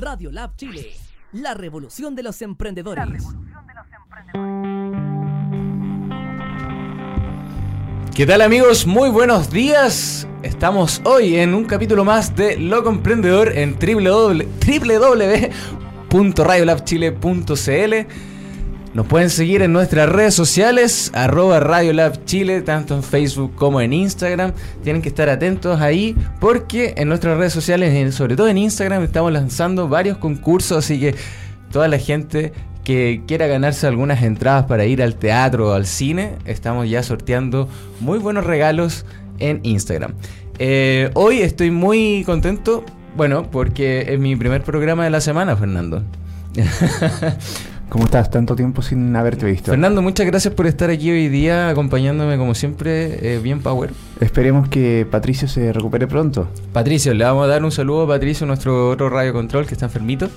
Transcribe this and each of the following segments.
Radio Lab Chile, la revolución de los emprendedores. ¿Qué tal amigos? Muy buenos días. Estamos hoy en un capítulo más de Loco Emprendedor en www.radiolabchile.cl. Nos pueden seguir en nuestras redes sociales, arroba Radiolab Chile, tanto en Facebook como en Instagram. Tienen que estar atentos ahí porque en nuestras redes sociales, sobre todo en Instagram, estamos lanzando varios concursos, así que toda la gente que quiera ganarse algunas entradas para ir al teatro o al cine, estamos ya sorteando muy buenos regalos en Instagram. Eh, hoy estoy muy contento, bueno, porque es mi primer programa de la semana, Fernando. ¿Cómo estás? Tanto tiempo sin haberte visto. Fernando, muchas gracias por estar aquí hoy día acompañándome como siempre, eh, bien Power. Esperemos que Patricio se recupere pronto. Patricio, le vamos a dar un saludo a Patricio, nuestro otro radio control que está enfermito.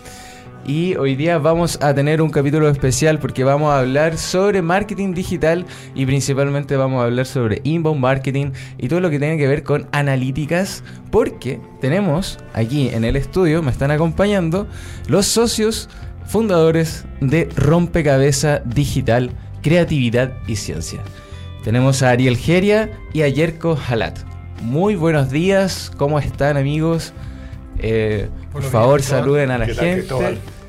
Y hoy día vamos a tener un capítulo especial porque vamos a hablar sobre marketing digital y principalmente vamos a hablar sobre inbound marketing y todo lo que tiene que ver con analíticas porque tenemos aquí en el estudio, me están acompañando los socios fundadores de Rompecabeza Digital, Creatividad y Ciencia. Tenemos a Ariel Geria y a Yerko Halat. Muy buenos días, ¿cómo están amigos? Eh, por favor, saluden a la gente.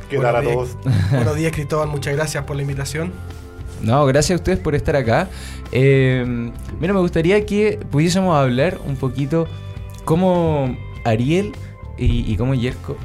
¿Qué tal a todos? Buenos días, Cristóbal. Muchas gracias por la invitación. No, gracias a ustedes por estar acá. Eh, mira, me gustaría que pudiésemos hablar un poquito cómo Ariel y, y cómo Yerko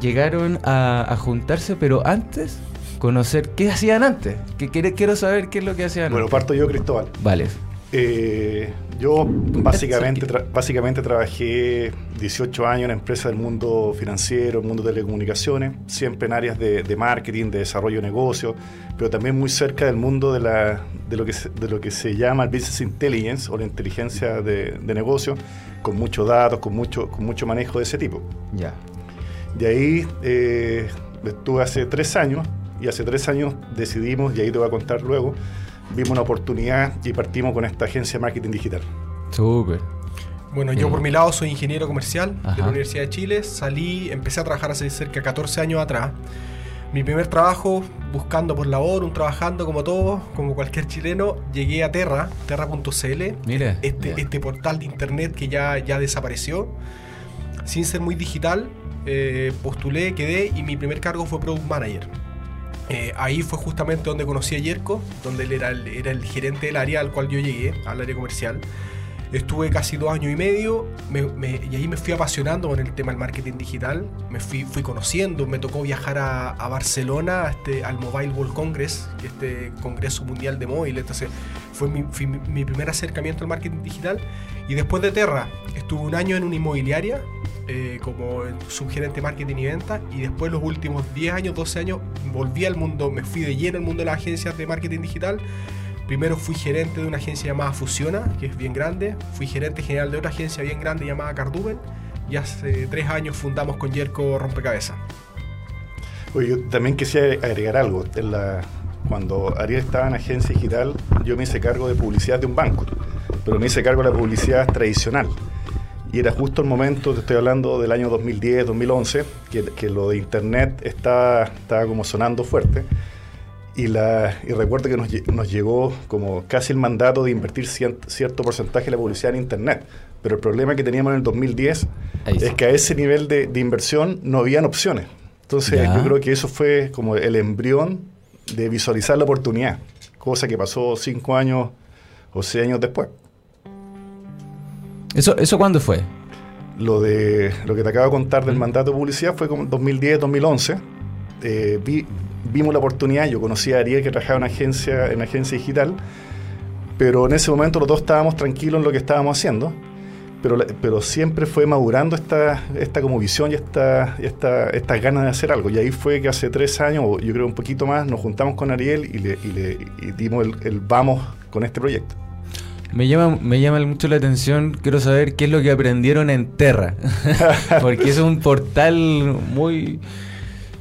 llegaron a, juntarse, pero antes conocer qué hacían antes. Que quiero saber qué es lo que hacían bueno, parto yo, Cristóbal. Vale. Eh, yo básicamente, básicamente trabajé 18 años en empresas del mundo financiero, el mundo de telecomunicaciones, siempre en áreas de, marketing, de desarrollo de negocios, pero también muy cerca del mundo de, la, de, lo, que se, de lo que se llama el business intelligence o la inteligencia de, de negocios, con muchos datos, con mucho, con mucho manejo de ese tipo. Ya. De ahí eh, estuve hace tres años y hace tres años decidimos, y ahí te voy a contar luego, vimos una oportunidad y partimos con esta agencia de marketing digital. Súper. Bueno, yo por mi lado soy ingeniero comercial de la Universidad de Chile. Salí, empecé a trabajar hace cerca de 14 años atrás. Mi primer trabajo, buscando por labor, un trabajando como todos, como cualquier chileno, llegué a Terra, terra.cl, este, este portal de internet que ya, ya desapareció, sin ser muy digital, eh, postulé, quedé y mi primer cargo fue Product Manager. Eh, ahí fue justamente donde conocí a Yerko, donde él era el, era el gerente del área al cual yo llegué, al área comercial. Estuve casi dos años y medio y ahí me fui apasionando con el tema del marketing digital. Me fui, fui conociendo, me tocó viajar a, Barcelona, este, al Mobile World Congress, este congreso mundial de móvil. Entonces fue mi, mi, primer acercamiento al marketing digital. Y después de Terra, estuve un año en una inmobiliaria eh, como subgerente marketing y venta. Y después los últimos 10 años, 12 años, volví al mundo, me fui de lleno al mundo de las agencias de marketing digital Primero fui gerente de una agencia llamada Fusiona, que es bien grande. Fui gerente general de otra agencia bien grande llamada Cardumen. Y hace tres años fundamos con Yerko Rompecabezas. Oye, también quisiera agregar algo. cuando Ariel estaba en agencia digital, yo me hice cargo de publicidad de un banco, pero me hice cargo de la publicidad tradicional. Y era justo el momento, te estoy hablando del año 2010, 2011, que, que lo de Internet estaba, estaba como sonando fuerte. Y, la, y recuerdo que nos, nos, llegó como casi el mandato de invertir cierto porcentaje de la publicidad en Internet. Pero el problema que teníamos en el 2010 es que a ese nivel de, de inversión no habían opciones. Entonces yo creo que eso fue como el embrión de visualizar la oportunidad, cosa que pasó cinco años o seis años después. ¿Eso, eso cuándo fue? Lo, de, lo que te acabo de contar del mandato de publicidad fue como 2010-2011. Eh, vi, vimos la oportunidad, yo conocí a Ariel que trabajaba en una agencia, en agencia digital, pero en ese momento los dos estábamos tranquilos en lo que estábamos haciendo, pero, pero siempre fue madurando esta, esta como visión y esta, esta, estas ganas de hacer algo. Y ahí fue que hace tres años, o yo creo un poquito más, nos juntamos con Ariel y le, y le dimos el, el vamos con este proyecto. Me llama, me llama mucho la atención, quiero saber qué es lo que aprendieron en Terra, porque es un portal muy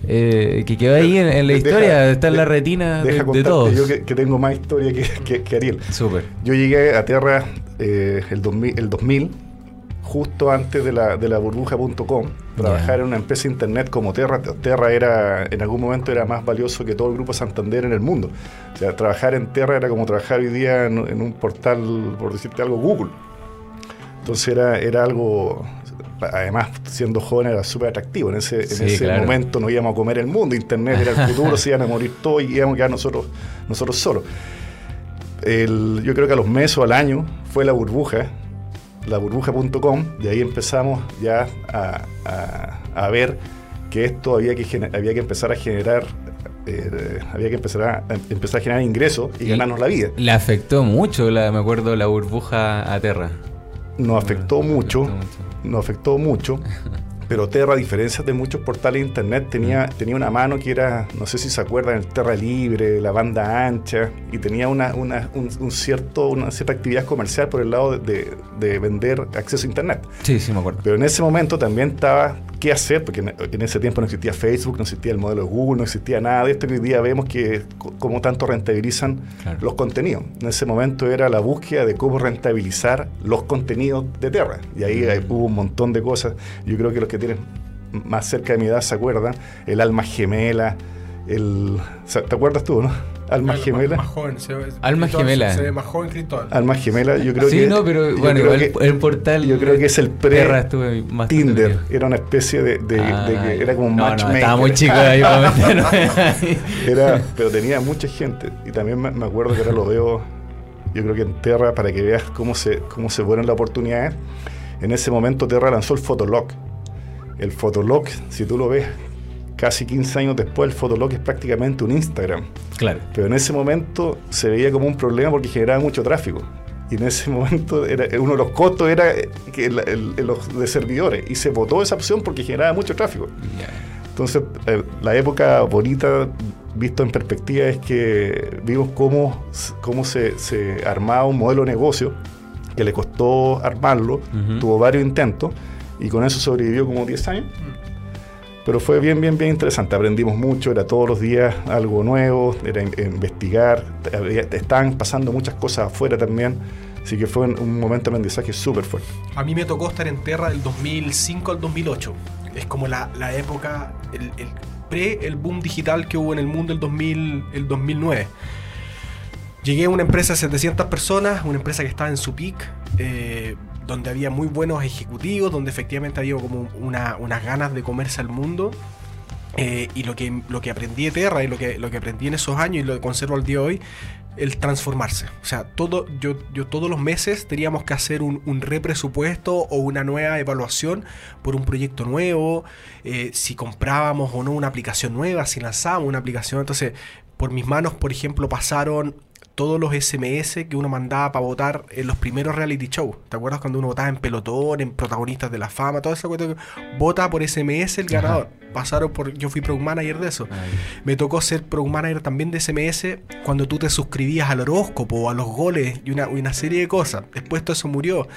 eh, que quedó ahí en, la historia, está en la retina de, todos. Yo que, tengo más historia que, que, Ariel. Súper. Yo llegué a Tierra eh, el, 2000, el 2000 justo antes de la, de la burbuja.com, trabajar en una empresa de internet como Terra. Terra era, en algún momento era más valioso que todo el grupo Santander en el mundo. O sea, trabajar en Terra era como trabajar hoy día en, en un portal, por decirte algo, Google. Entonces era, era algo, además siendo joven era súper atractivo. En ese, en ese momento no íbamos a comer el mundo, Internet era el futuro, se iban a morir todos y íbamos a quedar nosotros, nosotros solos. yo creo que a los meses o al año fue la burbuja, la burbuja.com, y ahí empezamos ya a, a, ver que esto había que, había que empezar a generar eh, había que empezar a, empezar a generar ingresos y, ganarnos la vida. Le afectó mucho, la, me acuerdo, la burbuja a Terra. Nos afectó mucho, nos afectó mucho. Pero Terra, a diferencia de muchos portales de internet, tenía, mm. tenía una mano que era, no sé si se acuerdan, el Terra Libre, la banda ancha, y tenía una, una, un, cierto, una cierta actividad comercial por el lado de, de, vender acceso a internet. Sí, sí, me acuerdo. Pero en ese momento también estaba qué hacer, porque en ese tiempo no existía Facebook, no existía el modelo de Google, no existía nada de esto, y hoy día vemos que cómo tanto rentabilizan los contenidos. En ese momento era la búsqueda de cómo rentabilizar los contenidos de Terra, y ahí mm. hubo un montón de cosas. Yo creo que los que tienen más cerca de mi edad se acuerdan, el alma gemela, el... ¿Te acuerdas tú, no? Alma Gemela. Más, joven, se ve, Alma Gemela. Se ve más joven Cristóbal. Alma Gemela, yo creo que. Sí, no, pero bueno, el, portal. Yo creo que es el pre Tinder. Era una especie de, de, ah, que era como un no, matchmaker. No, estaba muy chico ahí era, pero tenía mucha gente. Y también me, acuerdo que ahora lo veo, yo creo que en Terra, para que veas cómo se, cómo se ponen las oportunidades. En ese momento Terra lanzó el Fotolog. El Fotolog, si tú lo ves, casi 15 años después, el Fotolog es prácticamente un Instagram. Claro. Pero en ese momento se veía como un problema porque generaba mucho tráfico. Y en ese momento era, uno de los costos era que los de servidores. Y se votó esa opción porque generaba mucho tráfico. Entonces, eh, la época bonita, visto en perspectiva, es que vimos cómo, cómo se, armaba un modelo de negocio que le costó armarlo, tuvo varios intentos y con eso sobrevivió como 10 años. Mm. Pero fue bien, bien, bien interesante. Aprendimos mucho, era todos los días algo nuevo, era investigar, estaban pasando muchas cosas afuera también. Así que fue un momento de aprendizaje súper fuerte. A mí me tocó estar en Terra del 2005 al 2008. Es como la, la época, el, el, pre, el boom digital que hubo en el mundo el, 2000, el 2009. Llegué a una empresa de 700 personas, una empresa que estaba en su peak. Eh, donde había muy buenos ejecutivos, donde efectivamente había como unas ganas de comerse al mundo. Eh, y lo que, lo que aprendí Terra y lo que, lo que aprendí en esos años y lo que conservo al día de hoy, el transformarse. O sea, todo, yo, yo todos los meses teníamos que hacer un, un represupuesto o una nueva evaluación por un proyecto nuevo, eh, si comprábamos o no una aplicación nueva, si lanzábamos una aplicación. Entonces, por mis manos, por ejemplo, pasaron todos los SMS que uno mandaba para votar en los primeros reality shows. ¿Te acuerdas cuando uno votaba en pelotón, en protagonistas de la fama, todo eso? Vota por SMS el ganador. Pasaron por. Yo fui product manager de eso. Me tocó ser product manager también de SMS cuando tú te suscribías al horóscopo, a los goles y una, una serie de cosas. Después todo eso murió.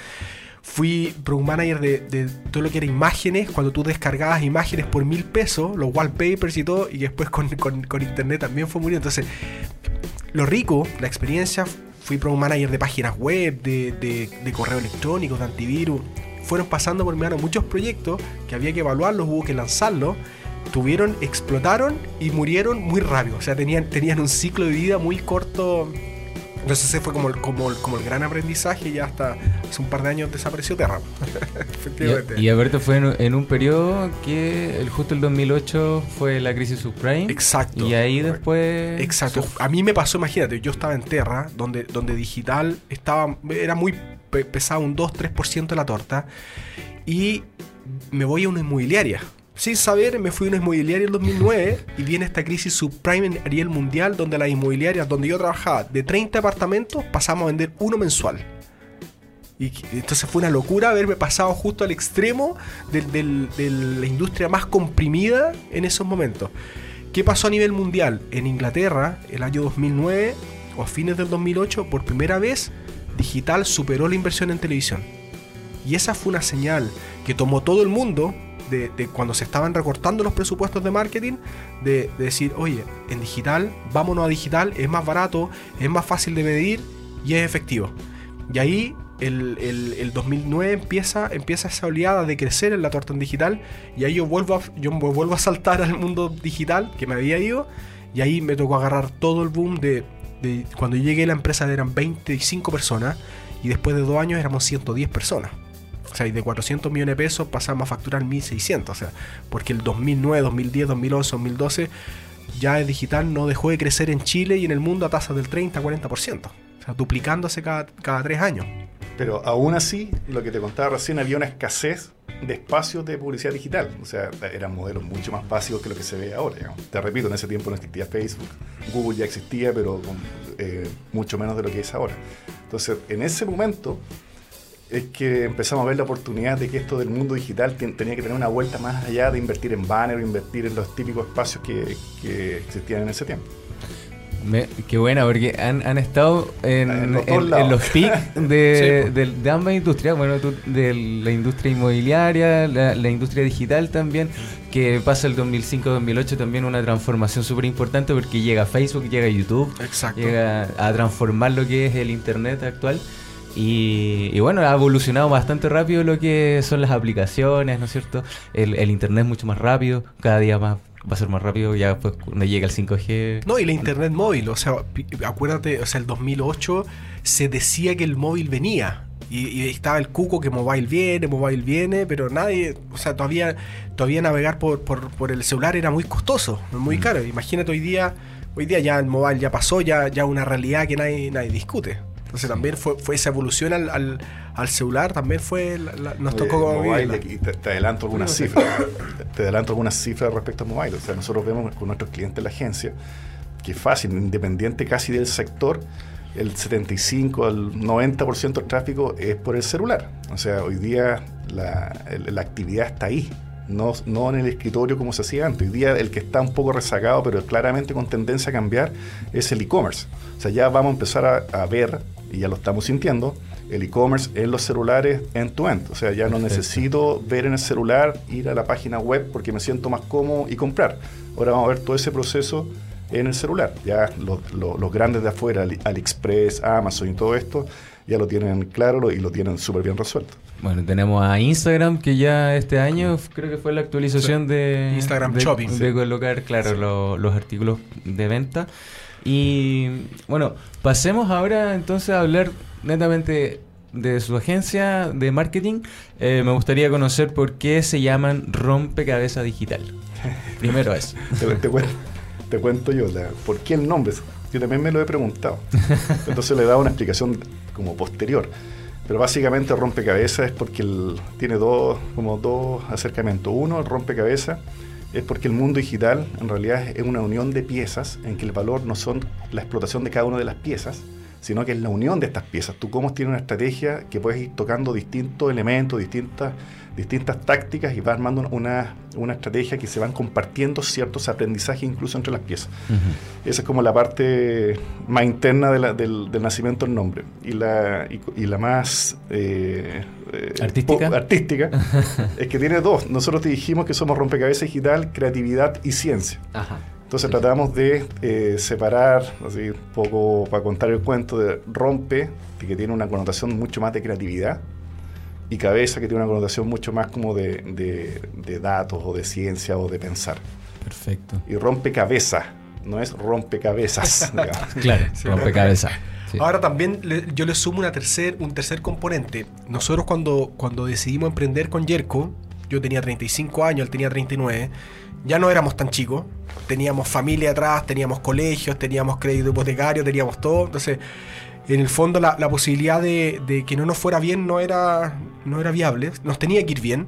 Fui product manager de, todo lo que era imágenes, cuando tú descargabas imágenes por mil pesos, los wallpapers y todo, y después con, con internet también fue muriendo. Entonces, lo rico, la experiencia, fui product manager de páginas web, de, de, correo electrónico, de antivirus. Fueron pasando por mi mano muchos proyectos que había que evaluarlos, hubo que lanzarlos. Tuvieron, explotaron y murieron muy rápido. O sea, tenían, tenían un ciclo de vida muy corto entonces ese fue como el, como, como el gran aprendizaje y ya hasta hace un par de años desapareció Terra. Efectivamente. Y, Alberto fue en, un periodo que el, justo el 2008 fue la crisis subprime. Exacto. Y ahí después... Exacto. A mí me pasó, imagínate, yo estaba en Terra, donde, donde digital estaba era muy pesado, un 2-3% de la torta, y me voy a una inmobiliaria sin saber, me fui a una inmobiliaria en 2009 y viene esta crisis subprime a nivel mundial donde las inmobiliarias donde yo trabajaba de 30 apartamentos pasamos a vender uno mensual. Y entonces fue una locura haberme pasado justo al extremo de, la industria más comprimida en esos momentos. ¿Qué pasó a nivel mundial? En Inglaterra, el año 2009 o a fines del 2008, por primera vez, digital superó la inversión en televisión. Y esa fue una señal que tomó todo el mundo de, cuando se estaban recortando los presupuestos de marketing, de, decir, oye, en digital, vámonos a digital, es más barato, es más fácil de medir y es efectivo. Y ahí el, el, 2009 empieza, empieza esa oleada de crecer en la torta en digital y ahí yo vuelvo, a, yo vuelvo a saltar al mundo digital que me había ido y ahí me tocó agarrar todo el boom de, de cuando llegué a la empresa eran 25 personas y después de dos años éramos 110 personas. O sea, y de 400 millones de pesos pasamos a facturar 1.600. O sea, porque el 2009, 2010, 2011, 2012 ya el digital no dejó de crecer en Chile y en el mundo a tasas del 30-40%. O sea, duplicándose cada, cada tres años. Pero aún así, lo que te contaba recién, había una escasez de espacios de publicidad digital. O sea, eran modelos mucho más básicos que lo que se ve ahora. Te repito, en ese tiempo no existía Facebook, Google ya existía, pero eh, mucho menos de lo que es ahora. Entonces, en ese momento es que empezamos a ver la oportunidad de que esto del mundo digital tenía que tener una vuelta más allá de invertir en banner o invertir en los típicos espacios que, que existían en ese tiempo. Qué buena, porque han, han estado en, los pics de, de, ambas industrias, bueno, de la industria inmobiliaria, la, industria digital también, que pasa el 2005-2008 también una transformación súper importante porque llega Facebook, llega YouTube, llega a transformar lo que es el Internet actual. Y, y, bueno, ha evolucionado bastante rápido lo que son las aplicaciones, ¿no es cierto? El, el Internet es mucho más rápido, cada día más va a ser más rápido ya pues cuando llega el 5G. No, y la internet móvil, o sea, acuérdate, o sea, el 2008 se decía que el móvil venía. Y, estaba el cuco que mobile viene, mobile viene, pero nadie, o sea, todavía, todavía navegar por, por, el celular era muy costoso, muy mm. caro. Imagínate hoy día, hoy día ya el mobile ya pasó, ya, ya una realidad que nadie, nadie discute. Entonces también fue, fue esa evolución al, al, celular, también fue nos tocó mobile, te, adelanto algunas cifras, te, adelanto algunas cifras respecto a mobile. O sea, nosotros vemos con nuestros clientes en la agencia que es fácil, independiente casi del sector, el 75 al 90% del tráfico es por el celular. O sea, hoy día la, la actividad está ahí. No, no, en el escritorio como se hacía antes. Hoy día el que está un poco rezagado, pero claramente con tendencia a cambiar, es el e-commerce. O sea, ya vamos a empezar a ver y ya lo estamos sintiendo, el e-commerce en los celulares end-to-end. O sea, ya no necesito ver en el celular, ir a la página web porque me siento más cómodo y comprar. Ahora vamos a ver todo ese proceso en el celular. Ya los, grandes de afuera, AliExpress, Amazon y todo esto, ya lo tienen claro y lo tienen súper bien resuelto. Bueno, tenemos a Instagram que ya este año creo que fue la actualización de Instagram Shopping. De colocar, claro, los artículos de venta. Y bueno, pasemos ahora entonces a hablar netamente de su agencia de marketing. Eh, me gustaría conocer por qué se llaman Rompecabezas Digital. Primero eso. te, cuento yo, por qué el nombre. Yo también me lo he preguntado. Entonces le he dado una explicación como posterior. Pero básicamente rompecabezas es porque tiene dos, como dos acercamientos. Uno, el rompecabezas es porque el mundo digital en realidad es una unión de piezas en que el valor no son la explotación de cada una de las piezas, sino que es la unión de estas piezas. Tú cómo tienes una estrategia que puedes ir tocando distintos elementos, distintas, distintas tácticas y vas armando una, una estrategia que se van compartiendo ciertos aprendizajes incluso entre las piezas. Esa es como la parte más interna del, nacimiento del nombre. Y la, y, la más eh, eh, artística, artística es que tiene dos. Nosotros te dijimos que somos rompecabezas digital, creatividad y ciencia. Entonces tratamos de eh, separar, así un poco para contar el cuento de rompe, que tiene una connotación mucho más de creatividad, y cabeza, que tiene una connotación mucho más como de, de, datos o de ciencia o de pensar. Perfecto. Y rompecabezas, no es rompecabezas. claro, rompecabezas. Ahora también yo le sumo una tercer, un tercer componente. Nosotros cuando, cuando decidimos emprender con Yerko, yo tenía 35 años, él tenía 39, ya no éramos tan chicos, teníamos familia atrás, teníamos colegios, teníamos crédito hipotecario, teníamos todo. Entonces, en el fondo la, posibilidad de, que no nos fuera bien no era, no era viable, nos tenía que ir bien.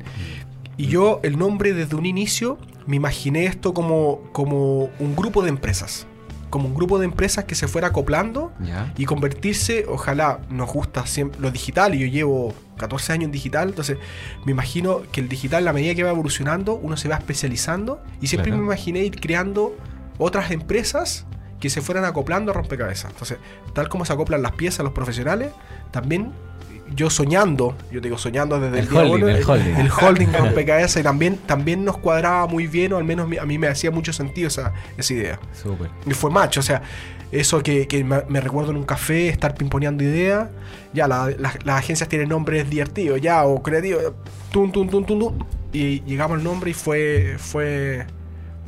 Y yo el nombre desde un inicio me imaginé esto como, como un grupo de empresas. Como un grupo de empresas que se fuera acoplando y convertirse, ojalá nos gusta siempre lo digital, y yo llevo 14 años en digital, entonces me imagino que el digital a medida que va evolucionando, uno se va especializando y siempre me imaginé ir creando otras empresas que se fueran acoplando a rompecabezas. Entonces, tal como se acoplan las piezas los profesionales, también yo soñando, yo digo soñando desde El el, día holding, uno, el holding. el holding rompecabezas y también, también nos cuadraba muy bien, o al menos a mí me hacía mucho sentido esa, esa idea. Súper. Y fue macho, o sea, eso que, que me, me recuerdo en un café, estar pimponeando ideas, ya la- la- las agencias tienen nombres divertidos, ya, o creativos, tum, tum, tum, tum, tum, y llegamos al nombre y fue, fue,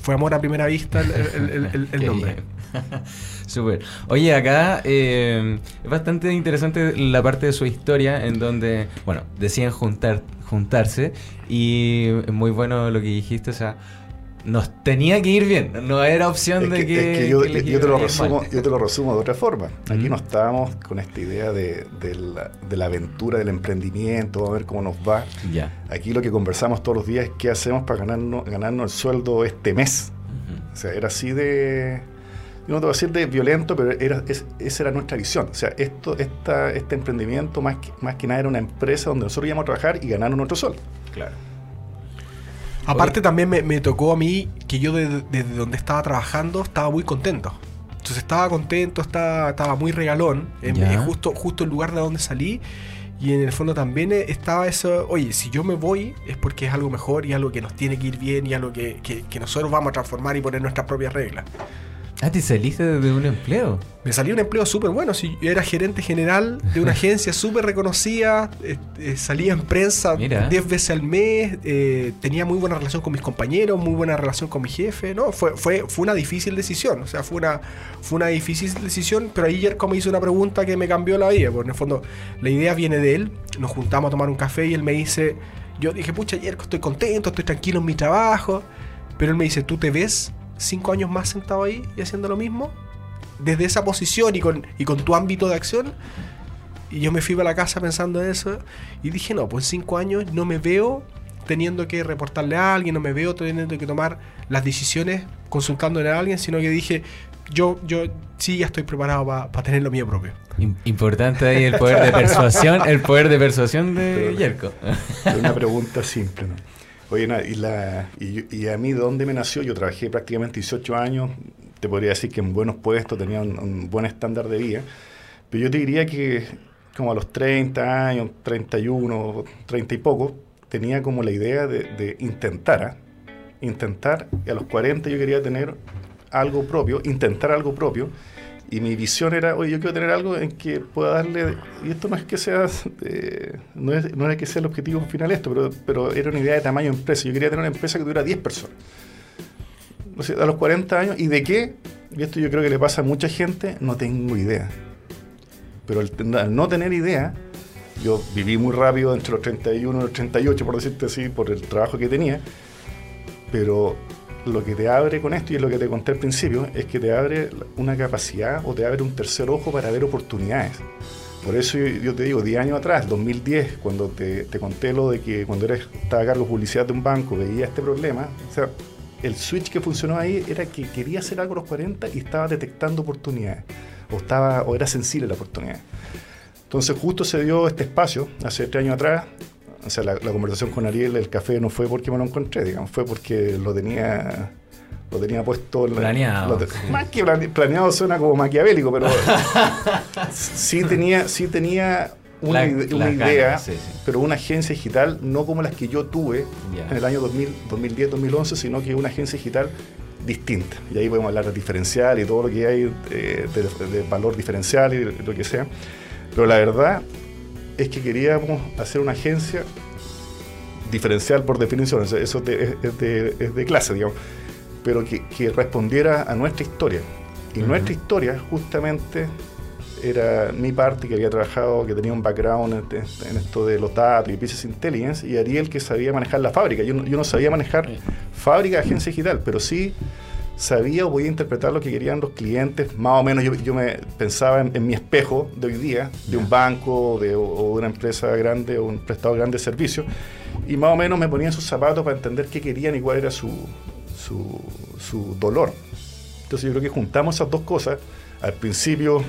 fue amor a primera vista el, el- el- el- el Qué nombre. Súper. Oye, acá eh, es bastante interesante la parte de su historia en donde, bueno, decían juntar, juntarse y es muy bueno lo que dijiste, o sea, nos tenía que ir bien, no era opción Es de que, es que yo, que les yo te lo resumo, mal. yo te lo resumo de otra forma. Aquí Ujú. no estábamos con esta idea de, de la, de la aventura, del emprendimiento, a ver cómo nos va. Aquí lo que conversamos todos los días es qué hacemos para ganarnos, ganarnos el sueldo este mes. O sea, era así de. Yo no te voy a decir de violento, pero era, es- esa era nuestra visión. O sea, esto, esta, este emprendimiento más que, más que nada era una empresa donde nosotros íbamos a trabajar y ganarnos nuestro sueldo. Claro. Aparte también me, me tocó a mí que yo desde, desde donde estaba trabajando estaba muy contento. Entonces estaba contento, estaba, estaba muy regalón. En, en justo, justo el lugar de donde salí. Y en el fondo también eh, estaba eso, oye, si yo me voy es porque es algo mejor y algo que nos tiene que ir bien y algo que, que- que nosotros vamos a transformar y poner nuestras propias reglas. Ah, te saliste de un empleo. Me salió un empleo súper bueno. Si yo era gerente general de una agencia súper reconocida, eh, eh, salía en prensa Mira. 10 veces al mes, eh, tenía muy buena relación con mis compañeros, muy buena relación con mi jefe. No, fue, fue, fue una difícil decisión. O sea, fue una, fue una difícil decisión, pero ayer como hizo una pregunta que me cambió la vida. Porque en el fondo la idea viene de él. Nos juntamos a tomar un café y él me dice, yo dije, pucha, ayer estoy contento, estoy tranquilo en mi trabajo. Pero él me dice, ¿tú te ves cinco años más sentado ahí y haciendo lo mismo? Desde esa posición y con, y con tu ámbito de acción. Y yo me fui a la casa pensando en eso y dije, no, pues en cinco años no me veo teniendo que reportarle a alguien, no me veo teniendo que tomar las decisiones consultándole a alguien, sino que dije, yo, yo sí ya estoy preparado para tener lo mío propio. Im- Importante ahí el poder de persuasión, el poder de persuasión de Yerko. Una pregunta simple, ¿no? Oye, y, a mí, ¿de dónde me nació? Yo trabajé prácticamente 18 años, te podría decir que en buenos puestos, tenía un, un buen estándar de vida, pero yo te diría que como a los 30 años, 31, 30 y poco, tenía como la idea de, de intentar, ¿ah? intentar, y a los 40 yo quería tener algo propio, intentar algo propio, y mi visión era, oye, yo quiero tener algo en que pueda darle, y esto no es que sea, eh, no, es, no era que sea el objetivo final esto, pero, pero era una idea de tamaño de empresa. Yo quería tener una empresa que tuviera 10 personas. O sea, a los 40 años, ¿y de qué? Y esto yo creo que le pasa a mucha gente, no tengo idea. Pero al, al no tener idea, yo viví muy rápido entre los 31 y los 38, por decirte así, por el trabajo que tenía, pero lo que te abre con esto, y es lo que te conté al principio, es que te abre una capacidad o te abre un tercer ojo para ver oportunidades. Por eso yo, te digo, 10 años atrás, 2010, cuando te, te conté lo de que cuando eres, estaba a cargo de publicidad de un banco, veía este problema, o sea, el switch que funcionó ahí era que quería hacer algo a los 40 y estaba detectando oportunidades, o, estaba, o era sensible la oportunidad. Entonces justo se dio este espacio, hace tres años atrás, o sea, la, la conversación con Ariel, el café, no fue porque me lo encontré, digamos, fue porque lo tenía lo tenía puesto Planeado, lo más que plane- planeado suena como maquiavélico pero sí tenía sí tenía una, La- una idea ganas, sí, sí. pero una agencia digital no como las que yo tuve Ya. en el año 2000, 2010 2011 sino que una agencia digital distinta y ahí podemos hablar de diferencial y todo lo que hay eh, de, de valor diferencial y lo que sea pero la verdad es que queríamos hacer una agencia diferencial por definición, eso es de, es- es de- es de clase, digamos, pero que, que respondiera a nuestra historia. Y nuestra historia justamente era mi parte que había trabajado, que tenía un background en, en esto de los datos y business intelligence, y Ariel que sabía manejar la fábrica. Yo no, yo no sabía manejar fábrica de agencia digital, pero sí sabía o podía interpretar lo que querían los clientes. Más o menos yo, yo me pensaba en, en mi espejo de hoy día, de un banco de, o, o de una empresa grande o un prestador grande de servicios, y más o menos me ponía en sus zapatos para entender qué querían y cuál era su, su, su dolor. Entonces yo creo que juntamos esas dos cosas. Al principio,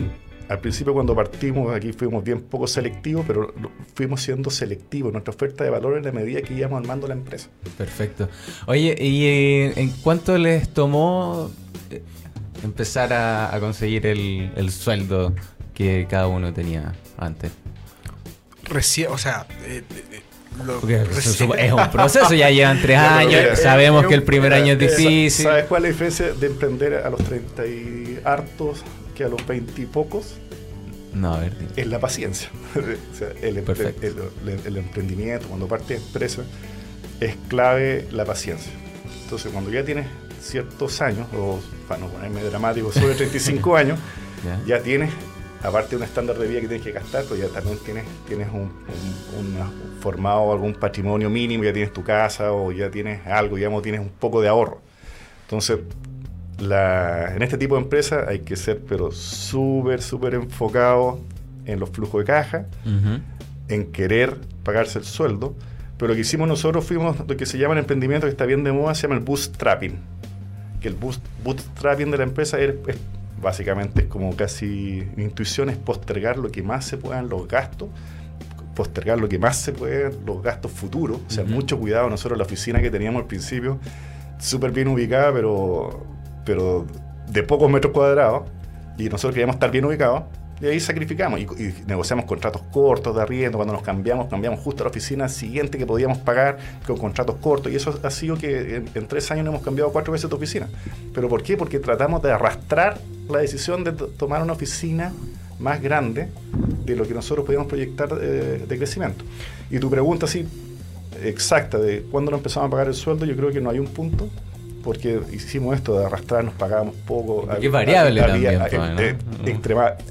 al principio cuando partimos aquí fuimos bien poco selectivos, pero lo- fuimos siendo selectivos nuestra oferta de valor en la medida que íbamos armando la empresa. Perfecto. Oye, ¿y eh, en cuánto les tomó eh, empezar a, a conseguir el, el sueldo que cada uno tenía antes? recién, o sea, eh, eh, es un proceso, ya llevan tres años, sabemos que el primer año es difícil. ¿Sabes cuál es la diferencia de emprender a los 30 y hartos que a los 20 y pocos? No, a ver. Es la paciencia. el, el, emprendimiento, cuando parte de empresa, es clave la paciencia. Entonces, cuando ya tienes ciertos años, o para no ponerme dramático, sobre 35 años, ya tienes, aparte de un estándar de vida que tienes que gastar, pues ya también tienes, tienes un, formado algún patrimonio mínimo, ya tienes tu casa o ya tienes algo, ya tienes un poco de ahorro. Entonces, la, en este tipo de empresas hay que ser pero súper, súper enfocado en los flujos de caja, en querer pagarse el sueldo, pero lo que hicimos nosotros fuimos lo que se llama el emprendimiento que está bien de moda, se llama el bootstrapping. Que el bootstrapping de la empresa es, básicamente es como casi intuición, es postergar lo que más se puedan los gastos, postergar lo que más se puedan los gastos futuros. O sea, mucho cuidado. Nosotros la oficina que teníamos al principio, súper bien ubicada, pero, pero de pocos metros cuadrados, y nosotros queríamos estar bien ubicados y ahí sacrificamos y, negociamos contratos cortos de arriendo. Cuando nos cambiamos, cambiamos justo a la oficina siguiente que podíamos pagar con contratos cortos. Y eso ha sido que en, tres años no hemos cambiado cuatro veces de oficina. ¿Pero por qué? Porque tratamos de arrastrar la decisión de tomar una oficina más grande de lo que nosotros podíamos proyectar eh, de crecimiento. Y tu pregunta así exacta de cuándo nos empezamos a pagar el sueldo, yo creo que no hay un punto porque hicimos esto de arrastrarnos, pagábamos poco. Es variable también.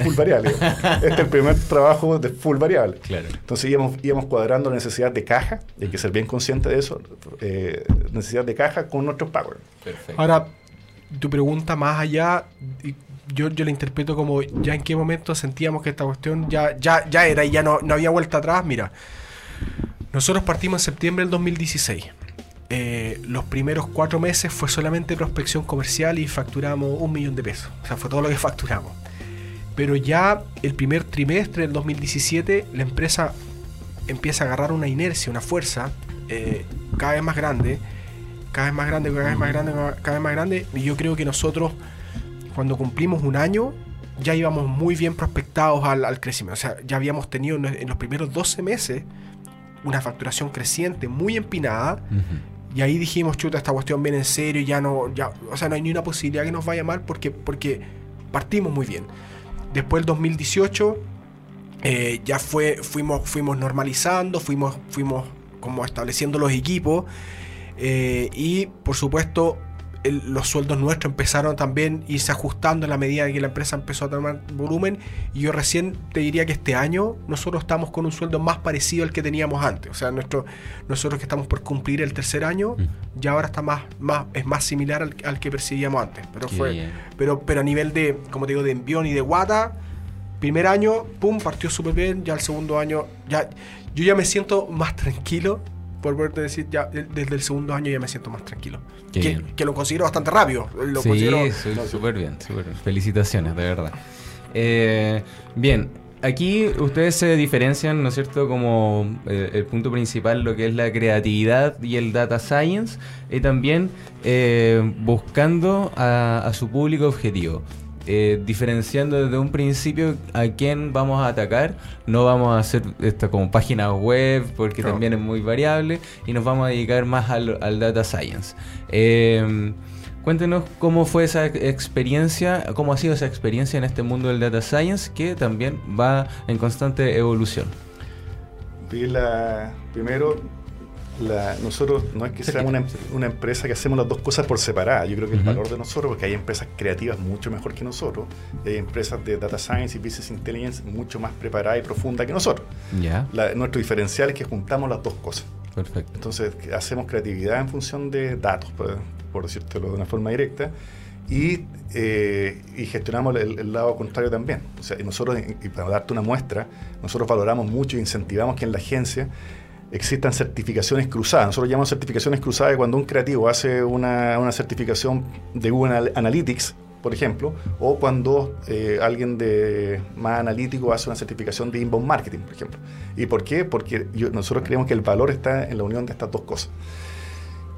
full variable. este es el primer trabajo de full variable. Claro. Entonces íbamos, íbamos cuadrando la necesidad de caja, hay que ser bien consciente de eso, eh, necesidad de caja con nuestros pagos. Perfecto. Ahora, tu pregunta más allá, yo, yo la interpreto como ya en qué momento sentíamos que esta cuestión ya, ya, ya era y ya no, no había vuelta atrás. Mira, nosotros partimos en septiembre del 2016 eh, los primeros cuatro meses fue solamente prospección comercial y facturamos un millón de pesos. O sea, fue todo lo que facturamos. Pero ya el primer trimestre del 2017 la empresa empieza a agarrar una inercia, una fuerza eh, cada vez más grande, cada vez más grande, cada vez más grande, cada vez más grande. Y yo creo que nosotros, cuando cumplimos un año, ya íbamos muy bien prospectados al, crecimiento. O sea, ya habíamos tenido en los primeros 12 meses una facturación creciente, muy empinada. Y ahí dijimos, chuta, esta cuestión viene en serio, ya no, ya, o sea, no hay ni una posibilidad que nos vaya mal porque, porque partimos muy bien. Después del 2018 eh, ya fue, fuimos, fuimos normalizando, fuimos, fuimos como estableciendo los equipos eh, y por supuesto los sueldos nuestros empezaron también a irse ajustando en la medida que la empresa empezó a tomar volumen. Y yo recién te diría que este año nosotros estamos con un sueldo más parecido al que teníamos antes. O sea, nuestro, nosotros que estamos por cumplir el tercer año, mm. ya ahora está más, más, es más similar al, que percibíamos antes. Pero fue, pero, pero a nivel de, como te digo, de envión y de guata, primer año, pum, partió súper bien. Ya el segundo año, ya, yo ya me siento más tranquilo por poderte decir, ya desde el segundo año ya me siento más tranquilo. Que, lo considero bastante rápido. Lo sí, súper bien, súper Felicitaciones, de verdad. Eh, bien, aquí ustedes se diferencian, ¿no es cierto?, como eh, el punto principal, lo que es la creatividad y el data science, y también eh, buscando a su público objetivo. Eh, diferenciando desde un principio a quién vamos a atacar. No vamos a hacer esto como página web porque también es muy variable y nos vamos a dedicar más al, data science. Eh, cuéntenos cómo fue esa experiencia, cómo ha sido esa experiencia en este mundo del data science que también va en constante evolución. primero, nosotros no es que seamos una, empresa que hacemos las dos cosas por separada. Yo creo que el valor de nosotros, porque hay empresas creativas mucho mejor que nosotros, hay empresas de data science y business intelligence mucho más preparadas y profundas que nosotros. nuestro diferencial es que juntamos las dos cosas. Perfecto. Entonces, hacemos creatividad en función de datos, por, por decírtelo de una forma directa. Y, eh, y, gestionamos el, lado contrario también. O sea, nosotros, y para darte una muestra, nosotros valoramos mucho e incentivamos que en la agencia existan certificaciones cruzadas. Nosotros llamamos certificaciones cruzadas cuando un creativo hace una, una certificación de Google Analytics, por ejemplo, o cuando eh, alguien de más analítico hace una certificación de inbound marketing, por ejemplo. ¿Y por qué? Porque nosotros creemos que el valor está en la unión de estas dos cosas.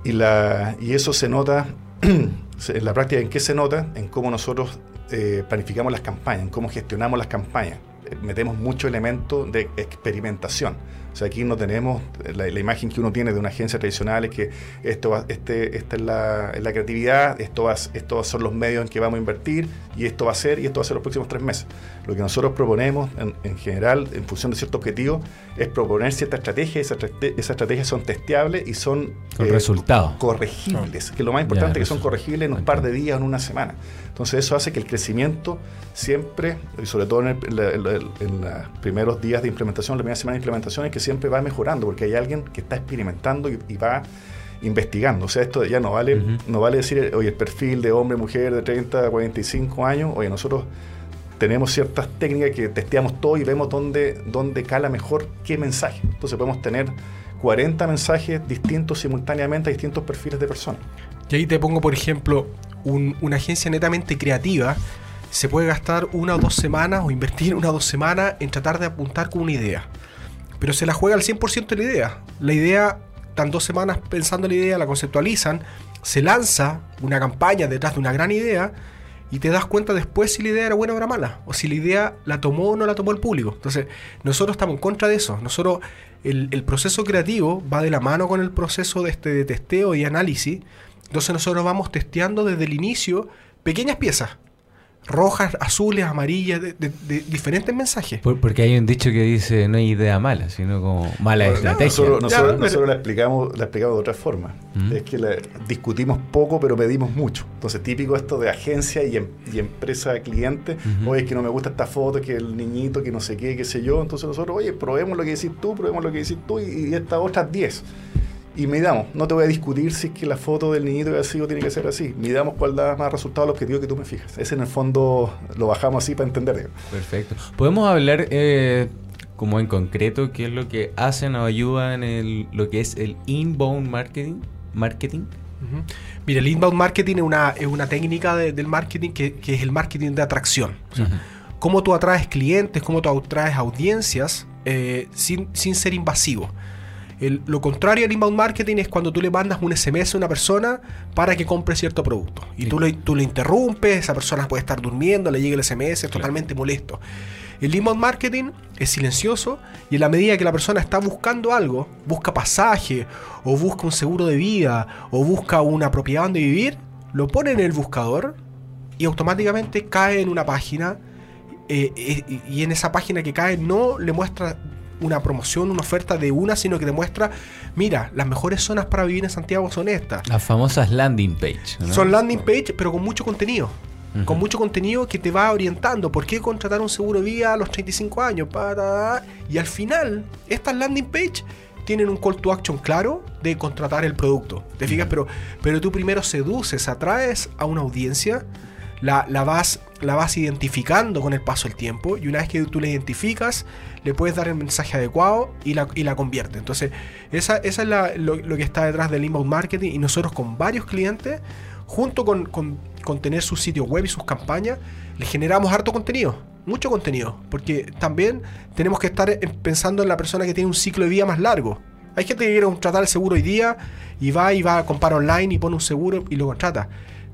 Y, la, y eso se nota, en la práctica, ¿en qué se nota? En cómo nosotros eh, planificamos las campañas, en cómo gestionamos las campañas metemos mucho elemento de experimentación. O sea, aquí no tenemos la, imagen que uno tiene de una agencia tradicional es que esto va, este, esta es la, la creatividad, esto va, estos son los medios en que vamos a invertir y esto va a ser y esto va a ser los próximos tres meses. Lo que nosotros proponemos en, general, en función de cierto objetivo, es proponer cierta estrategia. Esas esa estrategias son testeables y son Con resultados. corregibles. Que lo más importante es que son corregibles en un par de días o en una semana. Entonces eso hace que el crecimiento siempre, y sobre todo en, los primeros días de implementación, la primera semana de implementación, es que siempre va mejorando, porque hay alguien que está experimentando y, va investigando. O sea, esto ya no vale, no vale decir, oye, el perfil de hombre, mujer de 30 a 45 años, oye, nosotros tenemos ciertas técnicas que testeamos todo y vemos dónde, dónde cala mejor qué mensaje. Entonces podemos tener 40 mensajes distintos simultáneamente a distintos perfiles de personas. Y ahí te pongo, por ejemplo, una agencia netamente creativa se puede gastar una o dos semanas o invertir una o dos semanas en tratar de apuntar con una idea. Pero se la juega al 100% de la idea. La idea, están dos semanas pensando la idea, la conceptualizan, se lanza una campaña detrás de una gran idea y te das cuenta después si la idea era buena o era mala, o si la idea la tomó o no la tomó el público. Entonces, nosotros estamos en contra de eso. Nosotros, el, proceso creativo va de la mano con el proceso de, este, de testeo y análisis entonces nosotros vamos testeando desde el inicio pequeñas piezas rojas, azules, amarillas, de, diferentes mensajes. porque hay un dicho que dice no hay idea mala, sino como mala estrategia. Nosotros, nosotros, la, explicamos, la explicamos de otra forma. ¿Mm? Es que la, discutimos poco, pero medimos mucho. Entonces, típico esto de agencia y, em, y empresa cliente. Oye, es que no me gusta esta foto, que el niñito, que no sé qué, qué sé yo. Entonces nosotros, oye, probemos lo que decís tú, probemos lo que decís tú y, y estas otras 10 y midamos. No te voy a discutir si es que la foto del niñito es así o tiene que ser así. Midamos cuál da más resultado al objetivo que tú me fijas. Ese en el fondo lo bajamos así para entender. Perfecto. ¿Podemos hablar eh, como en concreto qué es lo que hacen o ayudan en lo que es el inbound marketing? marketing? Mira, el inbound marketing es una, es una técnica del marketing que, es el marketing de atracción. Cómo tú atraes clientes, cómo tú atraes audiencias eh, sin, sin ser invasivo lo contrario al inbound marketing es cuando tú le mandas un SMS a una persona para que compre cierto producto. Y tú, le, tú le interrumpes, esa persona puede estar durmiendo, le llega el SMS, es totalmente molesto. El inbound marketing es silencioso y en la medida que la persona está buscando algo, busca pasaje, o busca un seguro de vida, o busca una propiedad donde vivir, lo pone en el buscador y automáticamente cae en una página. Eh, eh, y en esa página que cae no le muestra una promoción, una oferta de una, sino que demuestra, mira, las mejores zonas para vivir en Santiago son estas. Las famosas landing page. Son landing page, pero con mucho contenido. Con mucho contenido que te va orientando. ¿Por qué contratar un seguro de vida a los 35 años? Para... Y al final, estas landing page tienen un call to action claro de contratar el producto. ¿Te fijas? pero, pero tú primero seduces, atraes a una audiencia la, vas, la vas identificando con el paso del tiempo y una vez que tú la identificas, le puedes dar el mensaje adecuado y la, y la convierte. Entonces, esa, esa es lo, que está detrás del inbound marketing y nosotros con varios clientes, junto con, con, tener su sitio web y sus campañas, le generamos harto contenido, mucho contenido, porque también tenemos que estar pensando en la persona que tiene un ciclo de vida más largo. Hay gente que quiere contratar el seguro hoy día y va y va a comprar online y pone un seguro y lo contrata.